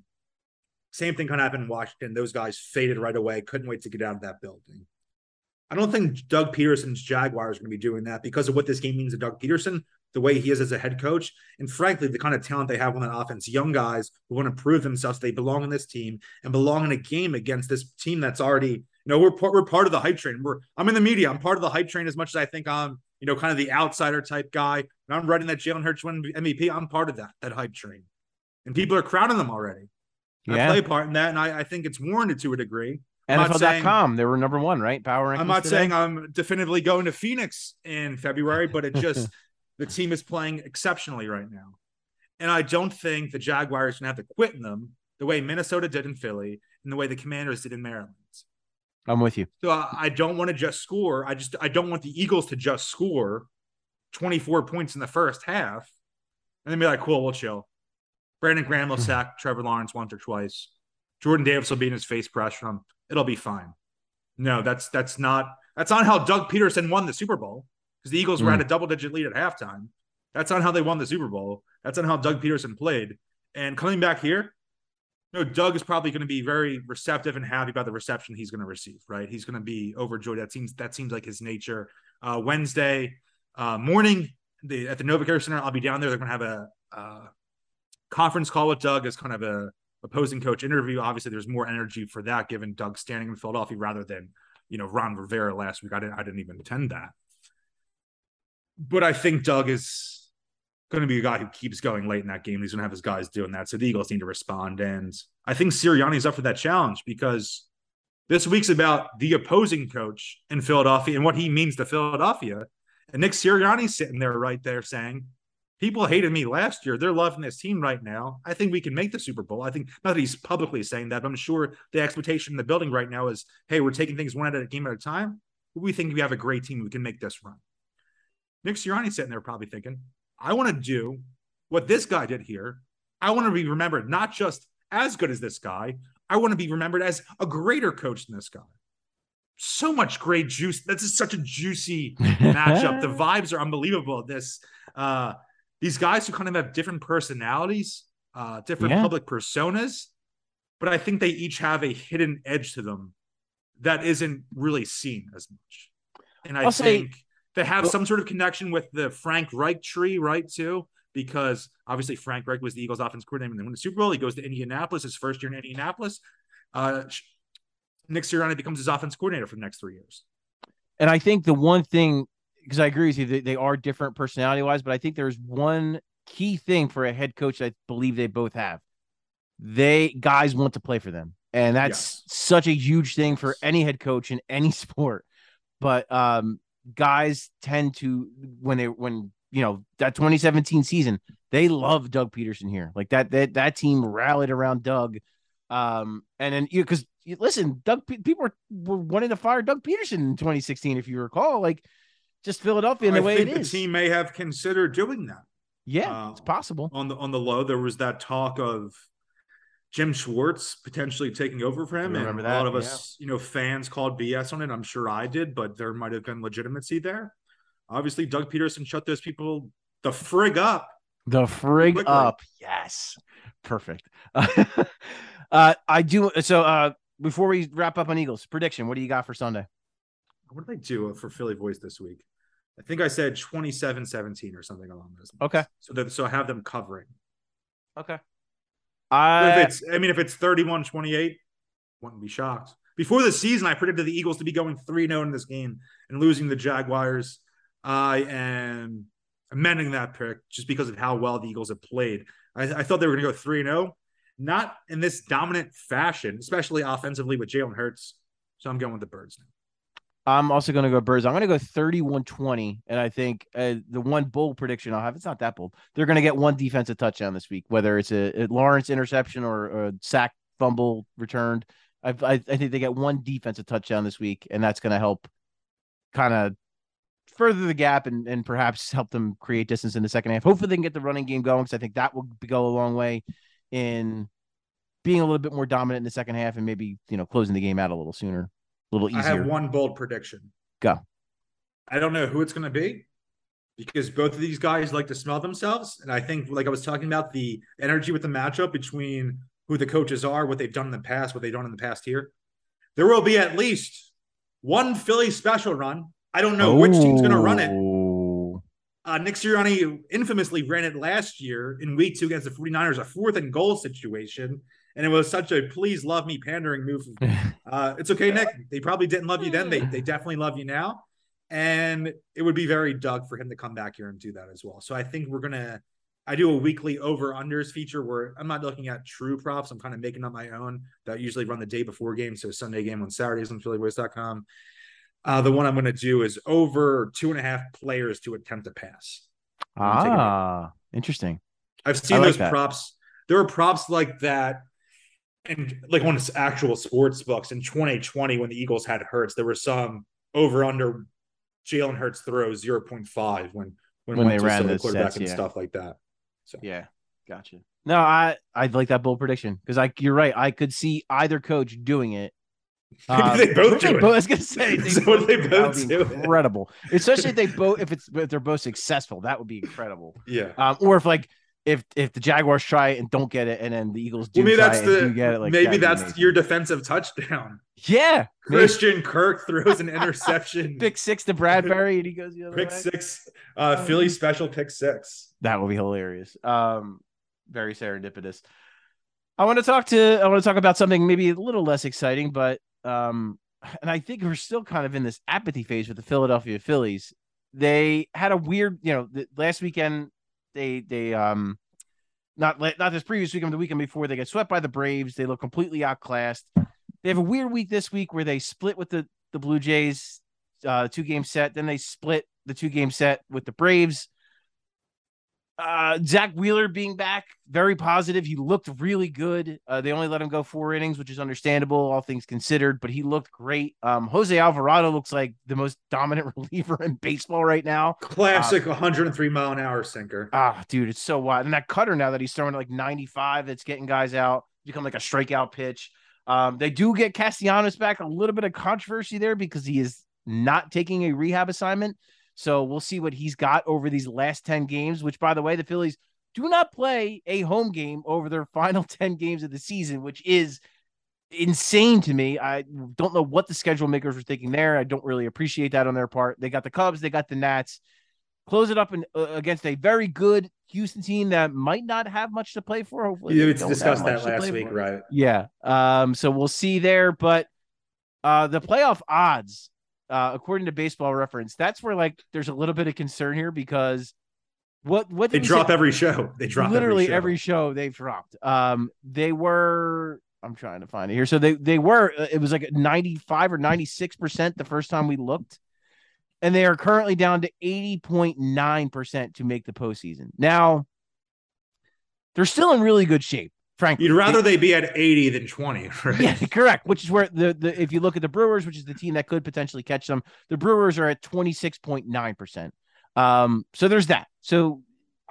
Same thing kind of happened in Washington. Those guys faded right away. Couldn't wait to get out of that building. I don't think Doug Pederson's Jaguars are going to be doing that because of what this game means to Doug Pederson, the way he is as a head coach, and frankly, the kind of talent they have on that offense. Young guys who want to prove themselves they belong in this team and belong in a game against this team that's already, you know, we're part, we're part of the hype train. We're I'm in the media. I'm part of the hype train as much as I think I'm, you know, kind of the outsider type guy. And I'm writing that Jalen Hurts win MVP. I'm part of that that hype train, and people are crowding them already. Yeah. I play a part in that, and I, I think it's warranted to a degree. NFL.com, they were number one, right? Power. I'm not today? saying I'm definitively going to Phoenix in February, but it just *laughs* the team is playing exceptionally right now, and I don't think the Jaguars can have to quit in them the way Minnesota did in Philly and the way the Commanders did in Maryland. I'm with you. So I, I don't want to just score. I just I don't want the Eagles to just score 24 points in the first half and then be like, cool, we'll chill. Brandon Graham will *laughs* sack Trevor Lawrence once or twice. Jordan Davis will be in his face pressure. It'll be fine. No, that's that's not that's not how Doug Pederson won the Super Bowl because the Eagles mm. were at a double digit lead at halftime. That's not how they won the Super Bowl. That's not how Doug Pederson played. And coming back here, you know, Doug is probably going to be very receptive and happy about the reception he's going to receive. Right, he's going to be overjoyed. That seems that seems like his nature. Uh, Wednesday uh, morning, the, at the NovaCare Center, I'll be down there. They're going to have a uh, conference call with Doug as kind of a opposing coach interview. Obviously, there's more energy for that given Doug standing in Philadelphia rather than you know Ron Rivera last week. I didn't I didn't even attend that, but I think Doug is going to be a guy who keeps going late in that game. He's going to have his guys doing that, so the Eagles need to respond. And I think Sirianni's up for that challenge because this week's about the opposing coach in Philadelphia and what he means to Philadelphia. And Nick Sirianni's sitting there right there saying, people hated me last year. They're loving this team right now. I think we can make the Super Bowl. I think not that he's publicly saying that, but I'm sure the expectation in the building right now is, hey, we're taking things one at a game at a time. We think we have a great team. We can make this run. Nick Sirianni's sitting there probably thinking, I want to do what this guy did here. I want to be remembered not just as good as this guy. I want to be remembered as a greater coach than this guy. So much great juice. That's just such a juicy *laughs* matchup. the vibes are unbelievable. This uh these guys who kind of have different personalities, uh, different yeah. public personas, but I think they each have a hidden edge to them that isn't really seen as much. And I I'll think say, they have well, some sort of connection with the Frank Reich tree, right? Too, because obviously Frank Reich was the Eagles' offense coordinator and they win the Super Bowl. He goes to Indianapolis, his first year in Indianapolis. Uh, Nick Sirianni becomes his offense coordinator for the next three years. And I think the one thing because I agree with you, they, they are different personality wise, but I think there's one key thing for a head coach I believe they both have. They guys want to play for them. And that's yes. such a huge thing for any head coach in any *laughs* sport. But um, guys tend to when they when you know that 2017 season, they love Doug Pederson here. Like that that that team rallied around Doug. Um, and then you because listen, Doug people were, were wanting to fire Doug Pederson in 2016, if you recall. Like just Philadelphia in the I way it is. The team may have considered doing that. Yeah, uh, it's possible. On the on the low, there was that talk of Jim Schwartz potentially taking over for him, and a lot of us, yeah. you know, fans called BS on it. I'm sure I did, but there might have been legitimacy there. Obviously, Doug Pederson shut those people the frig up. The frig quickly. up, yes, perfect. *laughs* uh, I do. So, uh, before we wrap up on Eagles prediction, what do you got for Sunday? What did I do for Philly voice this week? I think I said 27 17 or something along those lines. Okay. So that so I have them covering. Okay. I if it's I mean if it's 31 28, wouldn't be shocked. Before the season, I predicted the Eagles to be going 3 0 in this game and losing the Jaguars. I am amending that pick just because of how well the Eagles have played. I, I thought they were going to go 3 0, not in this dominant fashion, especially offensively with Jalen Hurts. So I'm going with the Birds now. I'm also going to go Birds. I'm going to go 31 20. And I think uh, the one bold prediction I'll have, it's not that bold. They're going to get one defensive touchdown this week, whether it's a, a Lawrence interception or a sack fumble returned. I, I, I think they get one defensive touchdown this week, and that's going to help kind of further the gap and, and perhaps help them create distance in the second half. Hopefully, they can get the running game going because I think that will go a long way in being a little bit more dominant in the second half and maybe, you know, closing the game out a little sooner a little easier. I have one bold prediction. Go. I don't know who it's going to be because both of these guys like to smell themselves. And I think, like I was talking about, the energy with the matchup between who the coaches are, what they've done in the past, what they've done in the past here. There will be at least one Philly special run. I don't know oh. which team's going to run it. Uh, Nick Sirianni infamously ran it last year in week two against the 49ers, a fourth and goal situation and it was such a please love me pandering move. *laughs* Uh, it's okay, Nick. They probably didn't love you then. They they definitely love you now. And it would be very Doug for him to come back here and do that as well. So I think we're gonna I do a weekly over unders feature where I'm not looking at true props. I'm kind of making up my own that I usually run the day before game. So Sunday game on Saturdays on phillyvoice.com. Uh, the one I'm going to do is over two and a half players to attempt a pass. Ah, interesting. I've seen like those that. props. There are props like that. And like when it's actual sports books in 2020, when the Eagles had Hurts, there were some over under Jalen Hurts throws 0.5 when when, When they ran the quarterback sets, and yeah. stuff like that. So Yeah, gotcha. No, I I like that bold prediction because I you're right. I could see either coach doing it. *laughs* Um, they both do it. I was gonna say *laughs* they So both they both do incredible, especially if they both if it's if they're both successful. That would be incredible. yeah. Um, or if like if if the Jaguars try it and don't get it, and then the Eagles do Well, maybe try that's the it. Like maybe that's your defensive touchdown. yeah. maybe Christian Kirk throws an interception. *laughs* Pick six to Bradberry and he goes the other pick way. six. Uh, Philly special pick six. That will be hilarious. Um, very serendipitous. I want to talk to I want to talk about something maybe a little less exciting, but um, and I think we're still kind of in this apathy phase with the Philadelphia Phillies. They had a weird, you know, the, last weekend they they um not not this previous weekend, the weekend before they get swept by the Braves. They look completely outclassed. They have a weird week this week where they split with the the Blue Jays, uh, two game set. Then they split the two game set with the Braves uh Zack Wheeler being back, very positive. He looked really good. Uh, they only let him go four innings, which is understandable, all things considered, but he looked great. Um, Jose Alvarado looks like the most *laughs* dominant *laughs* reliever in baseball right now. Classic 103 mile an hour sinker. Ah, dude, it's so wild. And that cutter now that he's throwing at like 95, that's getting guys out, become like a strikeout pitch. Um, they do get Castellanos back. A little bit of controversy there because he is not taking a rehab assignment. So we'll see what he's got over these last 10 games, which, by the way, the Phillies do not play a home game over their *laughs* final 10 games of the season, which is insane to me. I don't know what the schedule makers were thinking there. I don't really appreciate that on their part. They got the Cubs, they got the Nats. Close it up in, uh, against a very good Houston team that might not have much to play for. Hopefully, we discussed that last week, for. right? Yeah. Um, so we'll see there. But uh the playoff odds, uh, according to baseball reference, that's where like there's a little bit of concern here because what what They drop say? every show. They drop literally every show. every show they've dropped. Um, they were. I'm trying to find it here. So they they were. uh, It was like 95 or 96 percent the first time we looked, and they are currently down to 80.9 percent to make the postseason. Now, they're still in really good shape. Frankly, You'd rather They- they be at 80 than 20, *laughs* right? yeah, correct. Which is where the, the if you look at the Brewers, which is the team that could potentially catch them, the Brewers are at 26.9%. Um, so there's that. So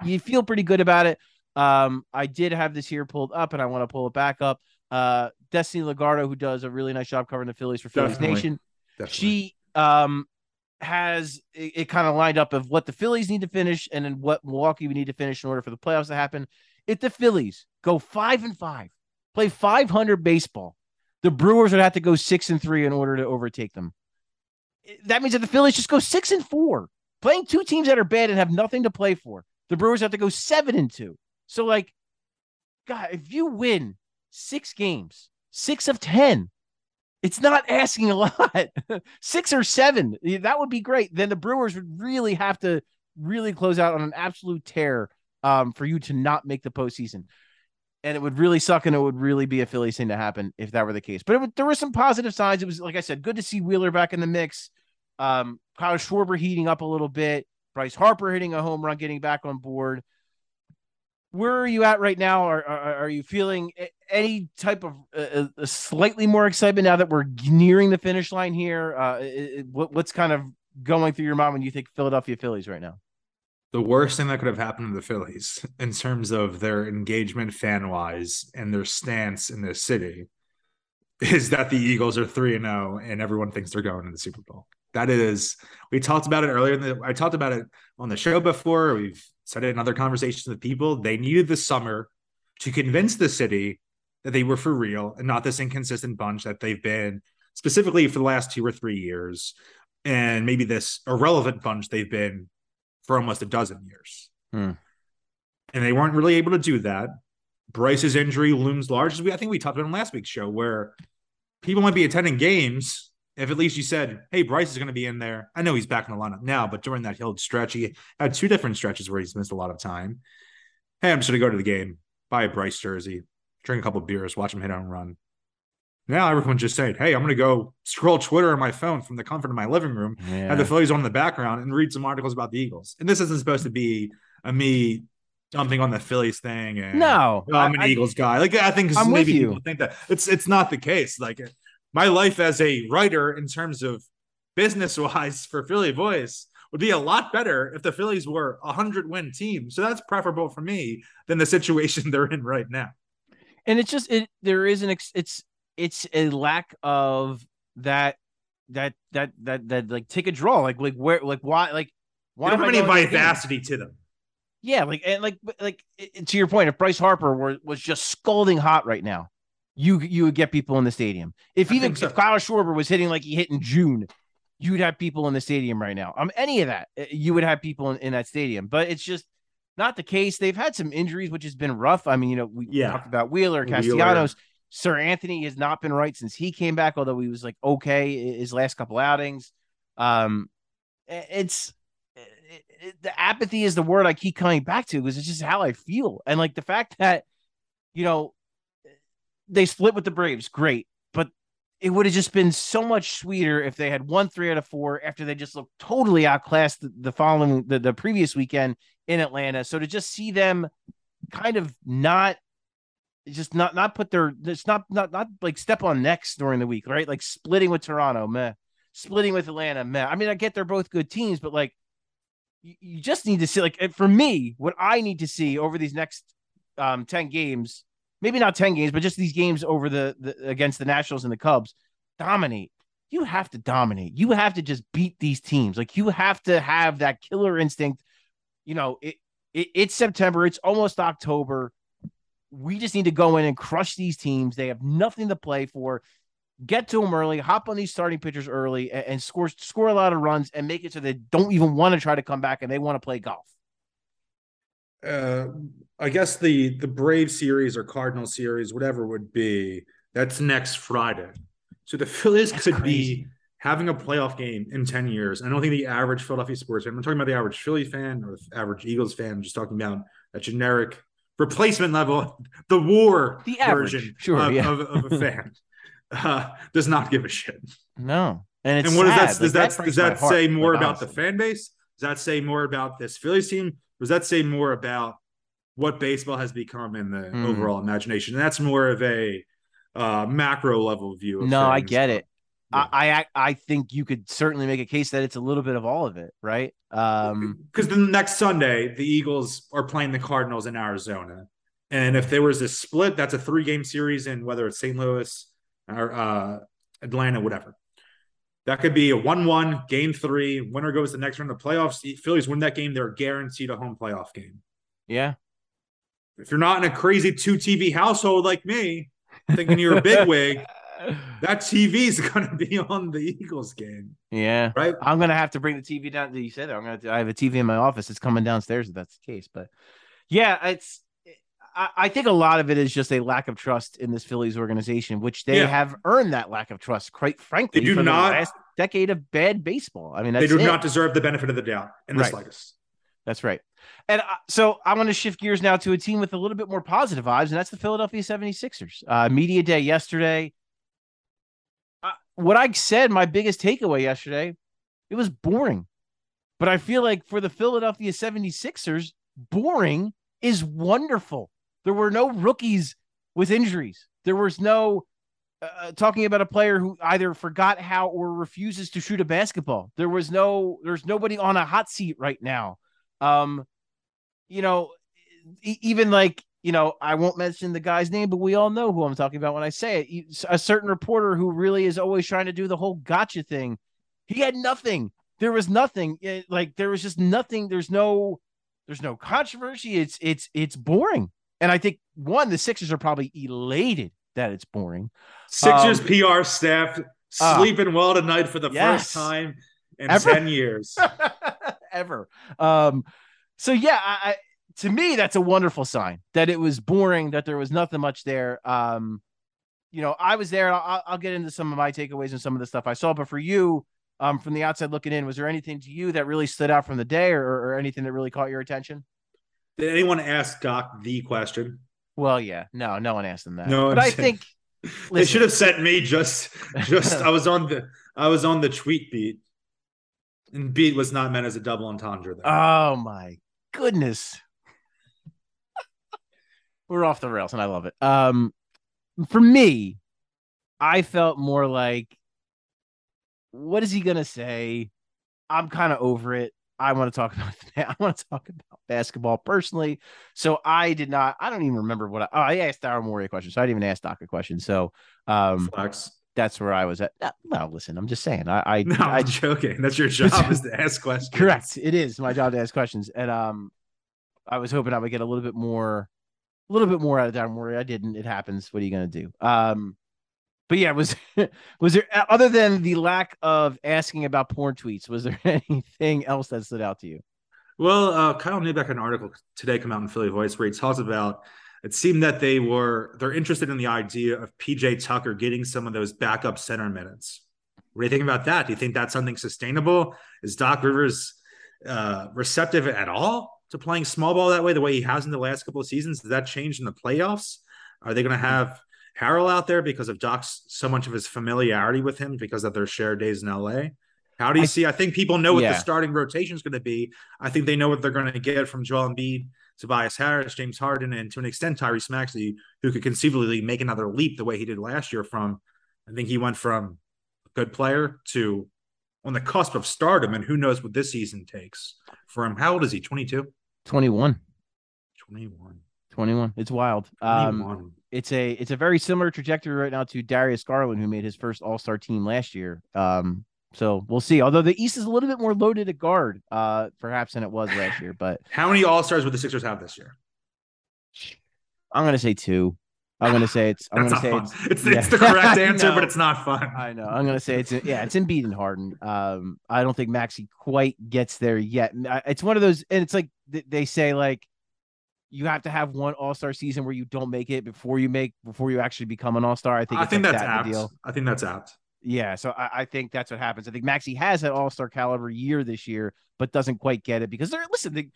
you feel pretty good about it. Um, I did have this here pulled up and I want to pull it back up. Uh Destiny Legardo, who does a really nice job covering the Phillies for Phillies Definitely. Nation. Definitely. She um has it, it kind of lined up of what the Phillies need to finish and then what Milwaukee would need to finish in order for the playoffs to happen. If the Phillies go five and five, play 500 baseball, the Brewers would have to go six and three in order to overtake them. That means that the Phillies just go six and four, playing two teams that are bad and have nothing to play for. The Brewers have to go seven and two. So, like, God, if you win six games, six of 10, it's not asking a *laughs* lot. six or seven, that would be great. Then the Brewers would really have to really close out on an absolute tear um, for you to not make the postseason. And it would really suck, and it would really be a Phillies thing to happen if that were the case. But would, there were some positive signs. It was, like I said, good to see Wheeler back in the mix. Um, Kyle Schwarber heating up a little bit. Bryce Harper hitting a home run, getting back on board. Where are you at right now? Are are, are you feeling any type of uh, uh, slightly more excitement now that we're nearing the finish line here? Uh, it- it- what, what's kind of going through your mind when you think Philadelphia Phillies right now? The worst thing that could have happened to the Phillies *laughs* in terms of their engagement fan wise and their stance in this city is that the Eagles are 3 and 0 and everyone thinks they're going to the Super Bowl. That is we talked about it earlier the I talked about it on the show before. We've said it in other conversations with people. They needed the summer to convince the city that they were for real and not this inconsistent bunch that they've been specifically for the last two or three years and maybe this irrelevant bunch they've been for almost a dozen years. Hmm. And they weren't really able to do that. Bryce's injury looms large. As we, I think we talked about in last week's show, where people might be attending games if at least you said, "Hey, Bryce is going to be in there." I know he's back in the lineup now, but during that Hill stretch, he had two different stretches where he's missed a lot of time. Hey, I'm just going to go to the game, buy a Bryce jersey, drink a couple beers, watch him hit on run. Now everyone's just saying, "Hey, I'm going to go scroll Twitter on my phone from the comfort of my living room, Yeah. have the Phillies on in the background, and read some articles about the Eagles." And this isn't supposed to be a me dumping on the Phillies thing. And no, "Oh, I'm an I- Eagles guy. Like I think I'm maybe people think that it's it's not the case. Like my life as a writer in terms of business wise for Philly Voice would be a lot better if the Phillies were a hundred win team. So that's preferable for me than the situation *laughs* they're in right now. and it's just it there is an ex, it's it's a lack of that that that that that like take a draw like like where like why like why don't have any going to the game? vivacity to them. Yeah, like and like like to your point, if Bryce Harper were was just scalding hot right now, you you would get people in the stadium. If I even so. if Kyle Schwarber was hitting like he hit in June, you'd have people in the stadium right now. Um, any of that, uh, you would have people in, in that stadium. But it's just not the case. They've had some injuries, which has been rough. I mean, you know, we Yeah. talked about Wheeler, Wheeler. Seranthony has not been right since he came back, although he was like okay his last couple outings. Um, it's it- it- the apathy is the word I keep coming back to because it's just how I feel, and like the fact that you know they split with the Braves, great, but it would have just been so much sweeter if they had won three out of four after they just looked totally outclassed the, the following the, the previous weekend in Atlanta. So to just see them kind of not just not not put their it's not not not like step on necks during the week, right? Like splitting with Toronto, meh. Splitting with Atlanta, meh. I mean, I get they're both good teams, but like you, you just need to see like for me, what I need to see over these next um 10 games, maybe not 10 games, but just these games over the, the against the Nationals and the Cubs, dominate. You have to dominate. You have to just beat these teams. Like you have to have that killer instinct. You know, it, it it's September, it's almost October. We just need to go in and crush these teams. They have nothing to play for. Get to them early, hop on these starting pitchers early, and, and score score a lot of runs and make it so they don't even want to try to come back and they want to play golf. uh I guess the the Brave series or Cardinal series, whatever it would be, that's next Friday. So the Phillies That's could crazy. be having a playoff game in 10 years. I don't think the average Philadelphia sports fan, I'm not talking about the average Philly fan or the average Eagles fan, I'm just talking about a generic replacement level, the war The average, version sure, of, yeah. of, of a fan. *laughs* Uh, does not give a shit. No, and it's and what does sad. that Like, does that, does my that heart, say more like, about the fan base? Does that say more about this Phillies team? Does that say more about what baseball has become in the Hmm. overall imagination? And that's more of a uh, macro level view. Of No, I get it. Yeah. I, I I think you could certainly make a case that it's a little bit of all of it, right? Um, because the next Sunday the Eagles are playing the Cardinals in Arizona, and if there was a split, that's a three game series in whether it's St. Louis or uh, Atlanta, whatever. That could be a one-one game three. Winner goes the next round of the playoffs. The Phillies win that game; they're guaranteed a home playoff game. yeah, If you're not in a crazy two TV household like me, thinking you're a big wig, *laughs* that TV is *laughs* going to be on the Eagles game, yeah. right? I'm gonna have to bring the TV down. Did you said that I'm gonna. I have a TV in my office. It's coming downstairs if that's the case. But yeah, it's. I, I think a lot of it is just a lack of trust in this Phillies organization, which they Yeah. have earned that lack of trust. Quite frankly, They do not- decade of bad baseball. I mean, that's They do it. not deserve the benefit of the doubt in the Right. slightest. That's right. And uh, so I want to shift gears now to a team with a little bit more positive vibes, and that's the Philadelphia 76ers. Uh, media day yesterday. Uh, what I said, my biggest takeaway yesterday, it was boring. But I feel like for the Philadelphia 76ers, boring is wonderful. There were no rookies with injuries. There was no uh, talking about a player who either forgot how or refuses to shoot a basketball. There was no, there's nobody on a hot seat right now. Um, you know, even like you know, I won't mention the guy's name, but we all know who I'm talking about when I say it. A certain reporter who really is always trying to do the whole gotcha thing. He had nothing. There was nothing. It- like there was just nothing. There's no, there's no controversy. It's it's it's boring. And I think one, the Sixers are probably elated that it's boring. Sixers Um, PR staff ah. sleeping well tonight for the Yes. first time in Ever? 10 years. *laughs* ever. Um, so yeah, I, to me, that's a wonderful sign that it was boring, that there was nothing much there. Um, you know, I was there. I'll, I'll get into some of my takeaways and some of the stuff I saw. But for you, um, from the outside looking in, was there anything to you that really stood out from the day, or, or anything that really caught your attention? Did anyone ask Doc the question? Well, yeah, no, no one asked him that. No, but I think *laughs* They should have sent me just just *laughs* I was on the I was on the tweet beat. And beat was not meant as a double entendre there. Oh my goodness. We're off the rails and I love it. Um for me, I felt more like what is he gonna say? I'm kind of over it. I want to talk *laughs* about I want to talk about basketball personally. So I did not, I don't even remember what I oh, I asked Daryl Morey a question. So I didn't even ask Doc a question. So um Flex. that's where I was at. Uh, Well, listen, I'm just saying. I I, *laughs* No, I I'm joking. That's your job is to ask *laughs* questions. Correct. It is my job to ask questions, and um, I was hoping I would get a little bit more, a little bit more out of Daryl Morey. I didn't. It happens. What are you gonna do? Um, but yeah, was *laughs* was there other than the lack of asking about porn tweets? Was there *laughs* anything else that stood out to you? Well, uh, Kyle Neubeck had an article today come out in Philly Voice where he talks about it seemed that they were they're interested in the idea of PJ Tucker getting some of those backup center minutes. What do you think about that? Do you think that's something sustainable? Is Doc Rivers uh, receptive at all to playing small ball that way, the way he has in the last couple of seasons? Does that change in the playoffs? Are they going to mm-hmm. have Harrell out there because of Doc's so much of his familiarity with him because of their shared days in LA? How do you I- see? I think people know what Yeah. the starting rotation is going to be. I think they know what they're going to get from Joel Embiid, Tobias Harris, James Harden, and to an extent Tyrese Maxey, who could conceivably make another leap the way he did last year. From I think he went from a good player to on the cusp of stardom, and who knows what this season takes for him. How old is he? 22? 21. 21. 21. It's wild. Um, it's a it's a very similar trajectory right now to Darius Garland, who made his first All Star team last year. Um, so we'll see. Although the East is a little bit more loaded at guard, uh, perhaps than it was last year. But *laughs* How many All Stars would the Sixers have this year? I'm gonna say two. I'm gonna say it's. I'm gonna say fun. it's. It's, it's the *laughs* correct answer, but it's not fun. I know. I'm gonna say it's yeah, it's Embiid and Harden. Um, I don't think Maxey quite gets there yet. It's one of those, and it's like they say like you have to have one All Star season where you don't make it before you make before you actually become an All Star. I think I think like that's that apt. deal. I think that's apt. Yeah, so I, I think that's what happens. I think Maxey has an All Star caliber year this year, but doesn't quite get it because they're listen. The,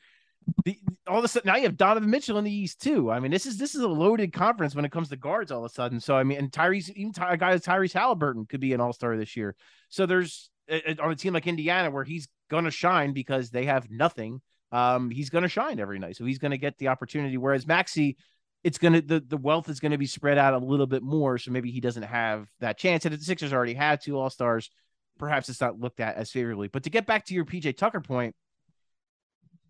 the, all of a sudden now you have Donovan Mitchell in the East too. I mean, this is this is a loaded conference when it comes to guards. All of a sudden, so I mean, and Tyrese, even Ty, a guy like Tyrese Halliburton could be an All Star this year. So there's uh, uh, on a team like Indiana where he's gonna shine because they have nothing. Um, he's gonna shine every night, so he's gonna get the opportunity. Whereas Maxey, it's gonna the, the wealth is gonna be spread out a little bit more, so maybe he doesn't have that chance. And if the Sixers already had two All Stars, perhaps it's not looked at as favorably. But to get back to your PJ Tucker point,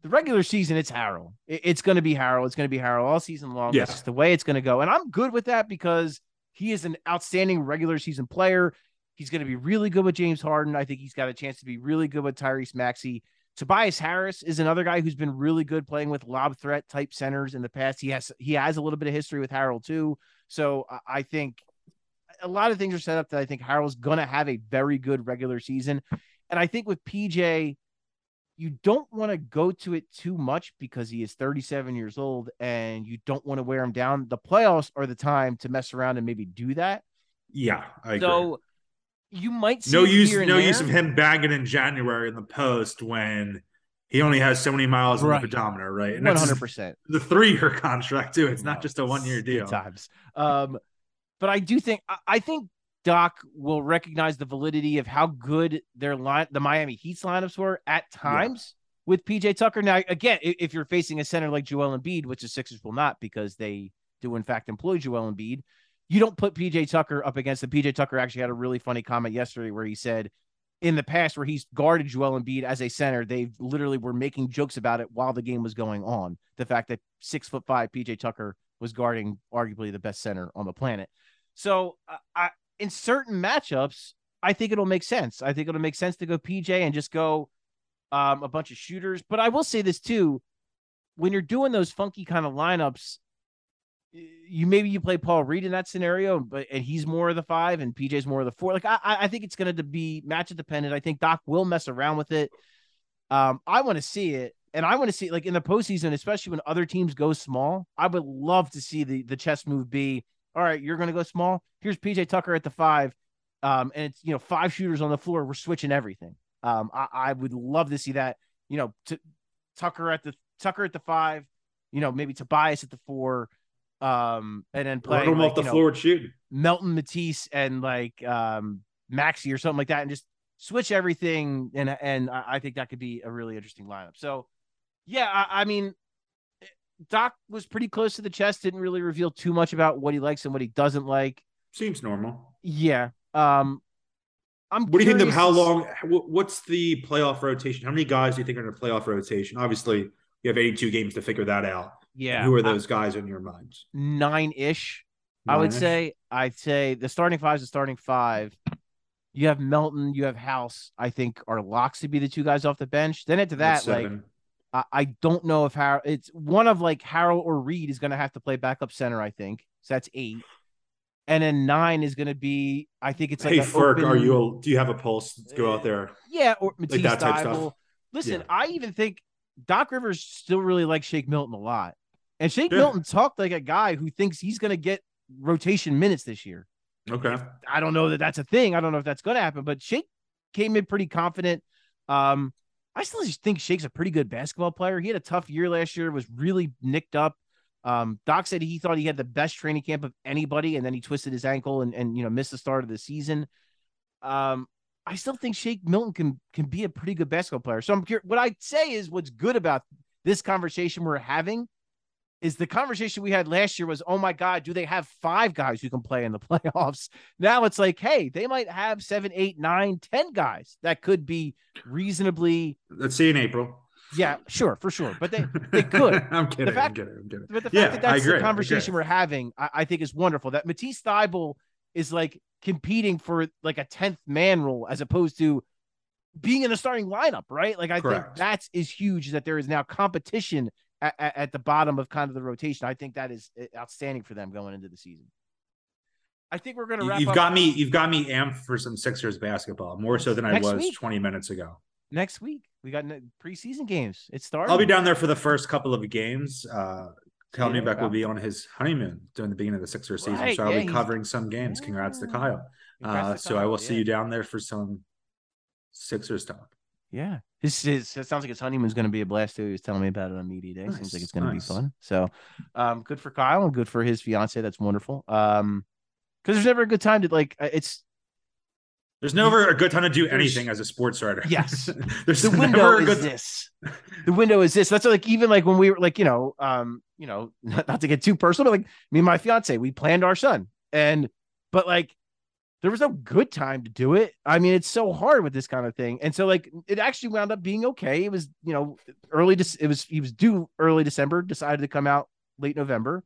the regular season, it's Harrell. It's going to be Harrell. It's going to be Harrell all season long. Yeah. That's just the way it's going to go. And I'm good with that because he is an outstanding regular season player. He's going to be really good with James Harden. I think he's got a chance to be really good with Tyrese Maxey. Tobias Harris is another guy who's been really good playing with lob threat type centers in the past. He has he has a little bit of history with Harrell too. So I- I think a lot of things are set up that I think Harrell's going to have a very good regular season. And I think with PJ, you don't want to go to it too much because he is 37 years old and you don't want to wear him down. The playoffs are the time to mess around and maybe do that. Yeah, I agree. So you might see no use no use of him bagging in January in the post when he only has so many miles on the pedometer, right? And One hundred percent. the three year *laughs* contract too. It's not just a one year deal. Times. Um, but I do think I, I think Doc will recognize the validity of how good their line, the Miami Heat's lineups were at times with PJ Tucker. Now, again, if you're facing a center like Joel Embiid, which the Sixers will not because they do in fact employ Joel Embiid, you don't put PJ Tucker up against them. PJ Tucker actually had a really funny comment yesterday where he said, in the past where he's guarded Joel Embiid as a center, they literally were making jokes about it while the game was going on. The fact that six foot five PJ Tucker was guarding arguably the best center on the planet. So I in certain matchups, I think it'll make sense. I think it'll make sense to go PJ and just go um, a bunch of shooters. But I will say this too: when you're doing those funky kind of lineups, you maybe you play Paul Reed in that scenario, but and he's more of the five and PJ's more of the four. Like I, I think it's going to be matchup dependent. I think Doc will mess around with it. Um, I want to see it, and I want to see like in the postseason, especially when other teams go small. I would love to see the the chess move be all right, you're going to go small. Here's PJ Tucker at the five, um, and it's you know five shooters on the floor. We're switching everything. Um, I, I would love to see that. You know, to, Tucker at the Tucker at the five. You know, maybe Tobias at the four, um, and then play like, off the know, floor shooting. Melton Matisse and like um Maxey or something like that, and just switch everything. And and I I think that could be a really interesting lineup. So yeah, I, I mean, Doc was pretty close to the chest. Didn't really reveal too much about what he likes and what he doesn't like. Seems normal. Yeah. Um, I'm. What do you think of how long? What's the playoff rotation? How many guys do you think are in a playoff rotation? Obviously, you have 82 games to figure that out. Yeah. Who are those guys in your minds? Nine ish. I would say. I'd say the starting five is the starting five. You have Melton. You have House. I think are locks to be the two guys off the bench. Then into that, like. I, I don't know if Har it's one of like Harrell or Reed is going to have to play backup center. I think so. That's eight, and then nine is going to be. I think it's like hey, an Ferg, are you? A, do you have a pulse? Let's go out there. yeah or Matisse that type stuff? Listen, Yeah. I even think Doc Rivers still really likes Shake Milton a lot, and Shake Yeah. Milton talked like a guy who thinks he's going to get rotation minutes this year. Okay. I don't know that that's a thing. I don't know if that's going to happen, but Shake came in pretty confident. Um, I still just think Shake's a pretty good basketball player. He had a tough year last year, was really nicked up. Um, Doc said he thought he had the best training camp of anybody, and then he twisted his ankle and, and you know missed the start of the season. Um, I still think Shake Milton can can be a pretty good basketball player. So I'm curious. What I'd say is what's good about this conversation we're having is the conversation we had last year was, oh my God, do they have five guys who can play in the *laughs* playoffs? Now it's like, hey, they might have seven, eight, nine, ten guys that could be reasonably, Let's see in April. yeah, sure, for sure. But they they *laughs* could. I'm kidding. The fact- I'm kidding. I'm kidding. But the fact Yeah, that that's the conversation we're having, I, I think is wonderful. That Matisse Thybulle is like competing for like a 10th man role as opposed to being in the starting lineup, right? Like I think that's is huge that there is now competition at, at, the bottom of kind of the rotation. I think that is uh, outstanding for them going into the season. I think we're going to wrap You've up got me. You've got me amped for some Sixers basketball more so than I was week. 20 minutes ago. next week. We got preseason games. It started. I'll be down there for the first couple of games. Uh, Cal Yeah, Neubeck will be on his honeymoon during the beginning of the Sixers season, Right, so I'll yeah, be covering some games. Congrats to Kyle. Congrats Uh, to so I Kyle, will see you down there for some Sixers talk. Yeah. His, his it sounds like his honeymoon's going to be a blast too. He was telling me about it on media day. Seems like it's going to nice. be fun. So, um, good for Kyle and good for his fiance. That's wonderful. Um, because there's never a good time to like. It's There's never a good time to do anything as a sports writer. *laughs* Yes. *laughs* There's the window never a is this. The window is this. That's like even like when we were like you know um you know not, *laughs* not to get too personal, but like me and my fiance we planned our son and but like there was no good time to do it. I mean, it's so hard with this kind of thing. And so like it actually wound up being okay. It was, you know, early Dec- it was he was due early December, decided to come out late November.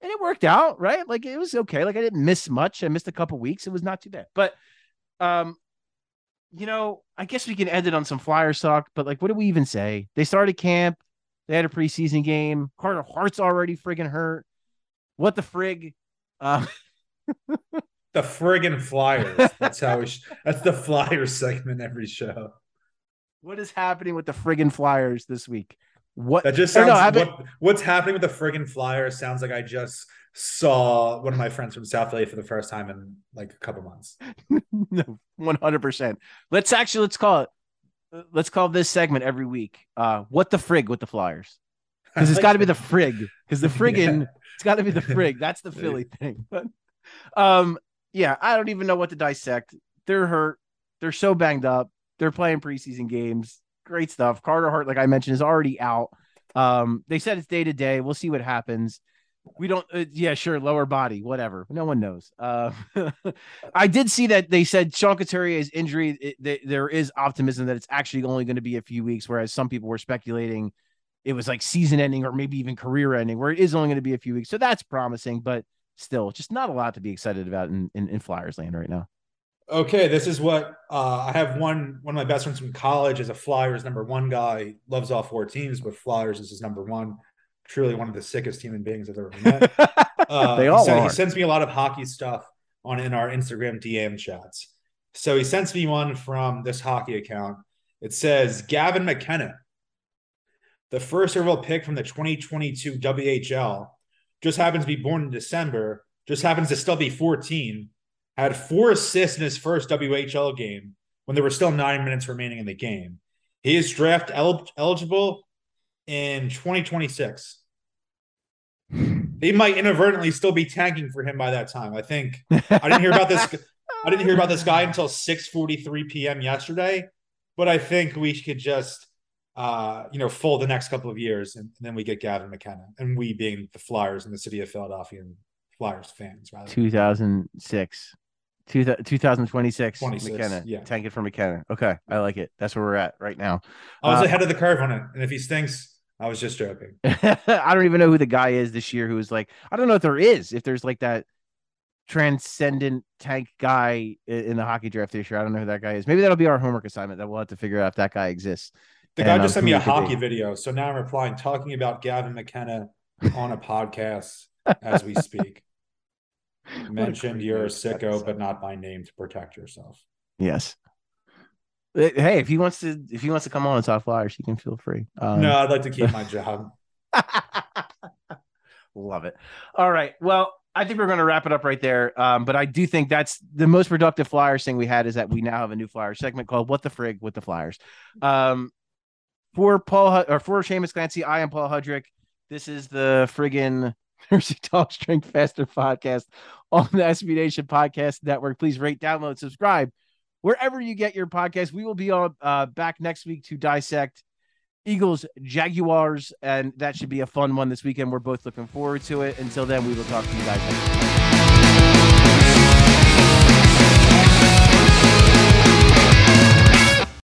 And it worked out, right? Like it was okay. Like I didn't miss much. I missed a couple weeks. It was not too bad. But um you know, I guess we can end it on some Flyers talk, but like what do we even say? They started camp, they had a preseason game. Carter Hart's already friggin' hurt. What the frig? Uh *laughs* the friggin' Flyers. That's how we. Sh- that's the Flyers segment every show. What is happening with the friggin' Flyers this week? What That just sounds. no, I bet- what, what's happening with the friggin' Flyers sounds like I just saw one of my friends from South Philly for the first time in like a couple months. *laughs* no, one hundred percent. Let's actually let's call it. Let's call this segment every week. Uh, what the frig with the Flyers? *laughs* Because it's got to be the *laughs* frig. Because the friggin' Yeah. it's got to be the frig. That's the Philly thing. But um, yeah, I don't even know what to dissect. They're hurt. They're so banged up. They're playing preseason games. Great stuff. Carter Hart, like I mentioned, is already out. Um, they said it's day to day. We'll see what happens. We don't. Uh, yeah, sure. Lower body, whatever. No one knows. Uh, *laughs* I did see that they said Sean Couturier's injury. It, th- there is optimism that it's actually only going to be a few weeks, whereas some people were speculating it was like season ending or maybe even career ending, where it is only going to be a few weeks. So that's promising, but still, just not a lot to be excited about in, in, in Flyers land right now. Okay, this is what uh, I have. One one of my best friends from college is a Flyers number one guy. Loves all four teams, but Flyers is his number one. Truly one of the sickest human beings I've ever *laughs* met. Uh, They he all sent- are. He sends me a lot of hockey stuff on in our Instagram DM chats. So he sends me one from this hockey account. It says Gavin McKenna, the first overall pick from the 2022 WHL, just happens to be born in December. just happens to still be 14, had four assists in his first WHL game when there were still nine minutes remaining in the game. He is draft el- eligible in 2026. They might inadvertently still be tanking for him by that time. I think I didn't hear about this. *laughs* I didn't hear about this guy until 6:43 p.m. yesterday, but I think we could just uh, you know, fold the next couple of years, and, and, then we get Gavin McKenna, and we being the Flyers and the city of Philadelphia and Flyers fans, rather. 2006. 2026 26, McKenna. Yeah. Tank it for McKenna. Okay. I like it. That's where we're at right now. I was Uh, ahead of the curve on it. And if he stinks, I was just joking. *laughs* I don't even know who the guy is this year who is like, I don't know if there is, if there's like that transcendent tank guy in the hockey draft this year. I don't know who that guy is. Maybe that'll be our homework assignment that we'll have to figure out if that guy exists. The guy just sent me a hockey video. So now I'm replying, talking about Gavin McKenna on a podcast *laughs* as we speak. Mentioned you're a way to set sicko, but not by name to protect yourself. Yes. Hey, if he wants to, if he wants to come on and talk Flyers, he can feel free. Um, no, I'd like to keep my *laughs* job. Love it. All right. Well, I think we're going to wrap it up right there. Um, but I do think that's the most productive Flyers thing we had is that we now have a new Flyers segment called "What the Frig" with the Flyers. Um, for Paul or for Seamus Clancy, I am Paul Hudrick. This is the friggin' *laughs* Thursday Talk Strength Faster podcast on the SB Nation Podcast Network. Please rate, download, subscribe wherever you get your podcast. We will be on uh, back next week to dissect Eagles, Jaguars, and that should be a fun one this weekend. We're both looking forward to it. Until then, we will talk to you guys next.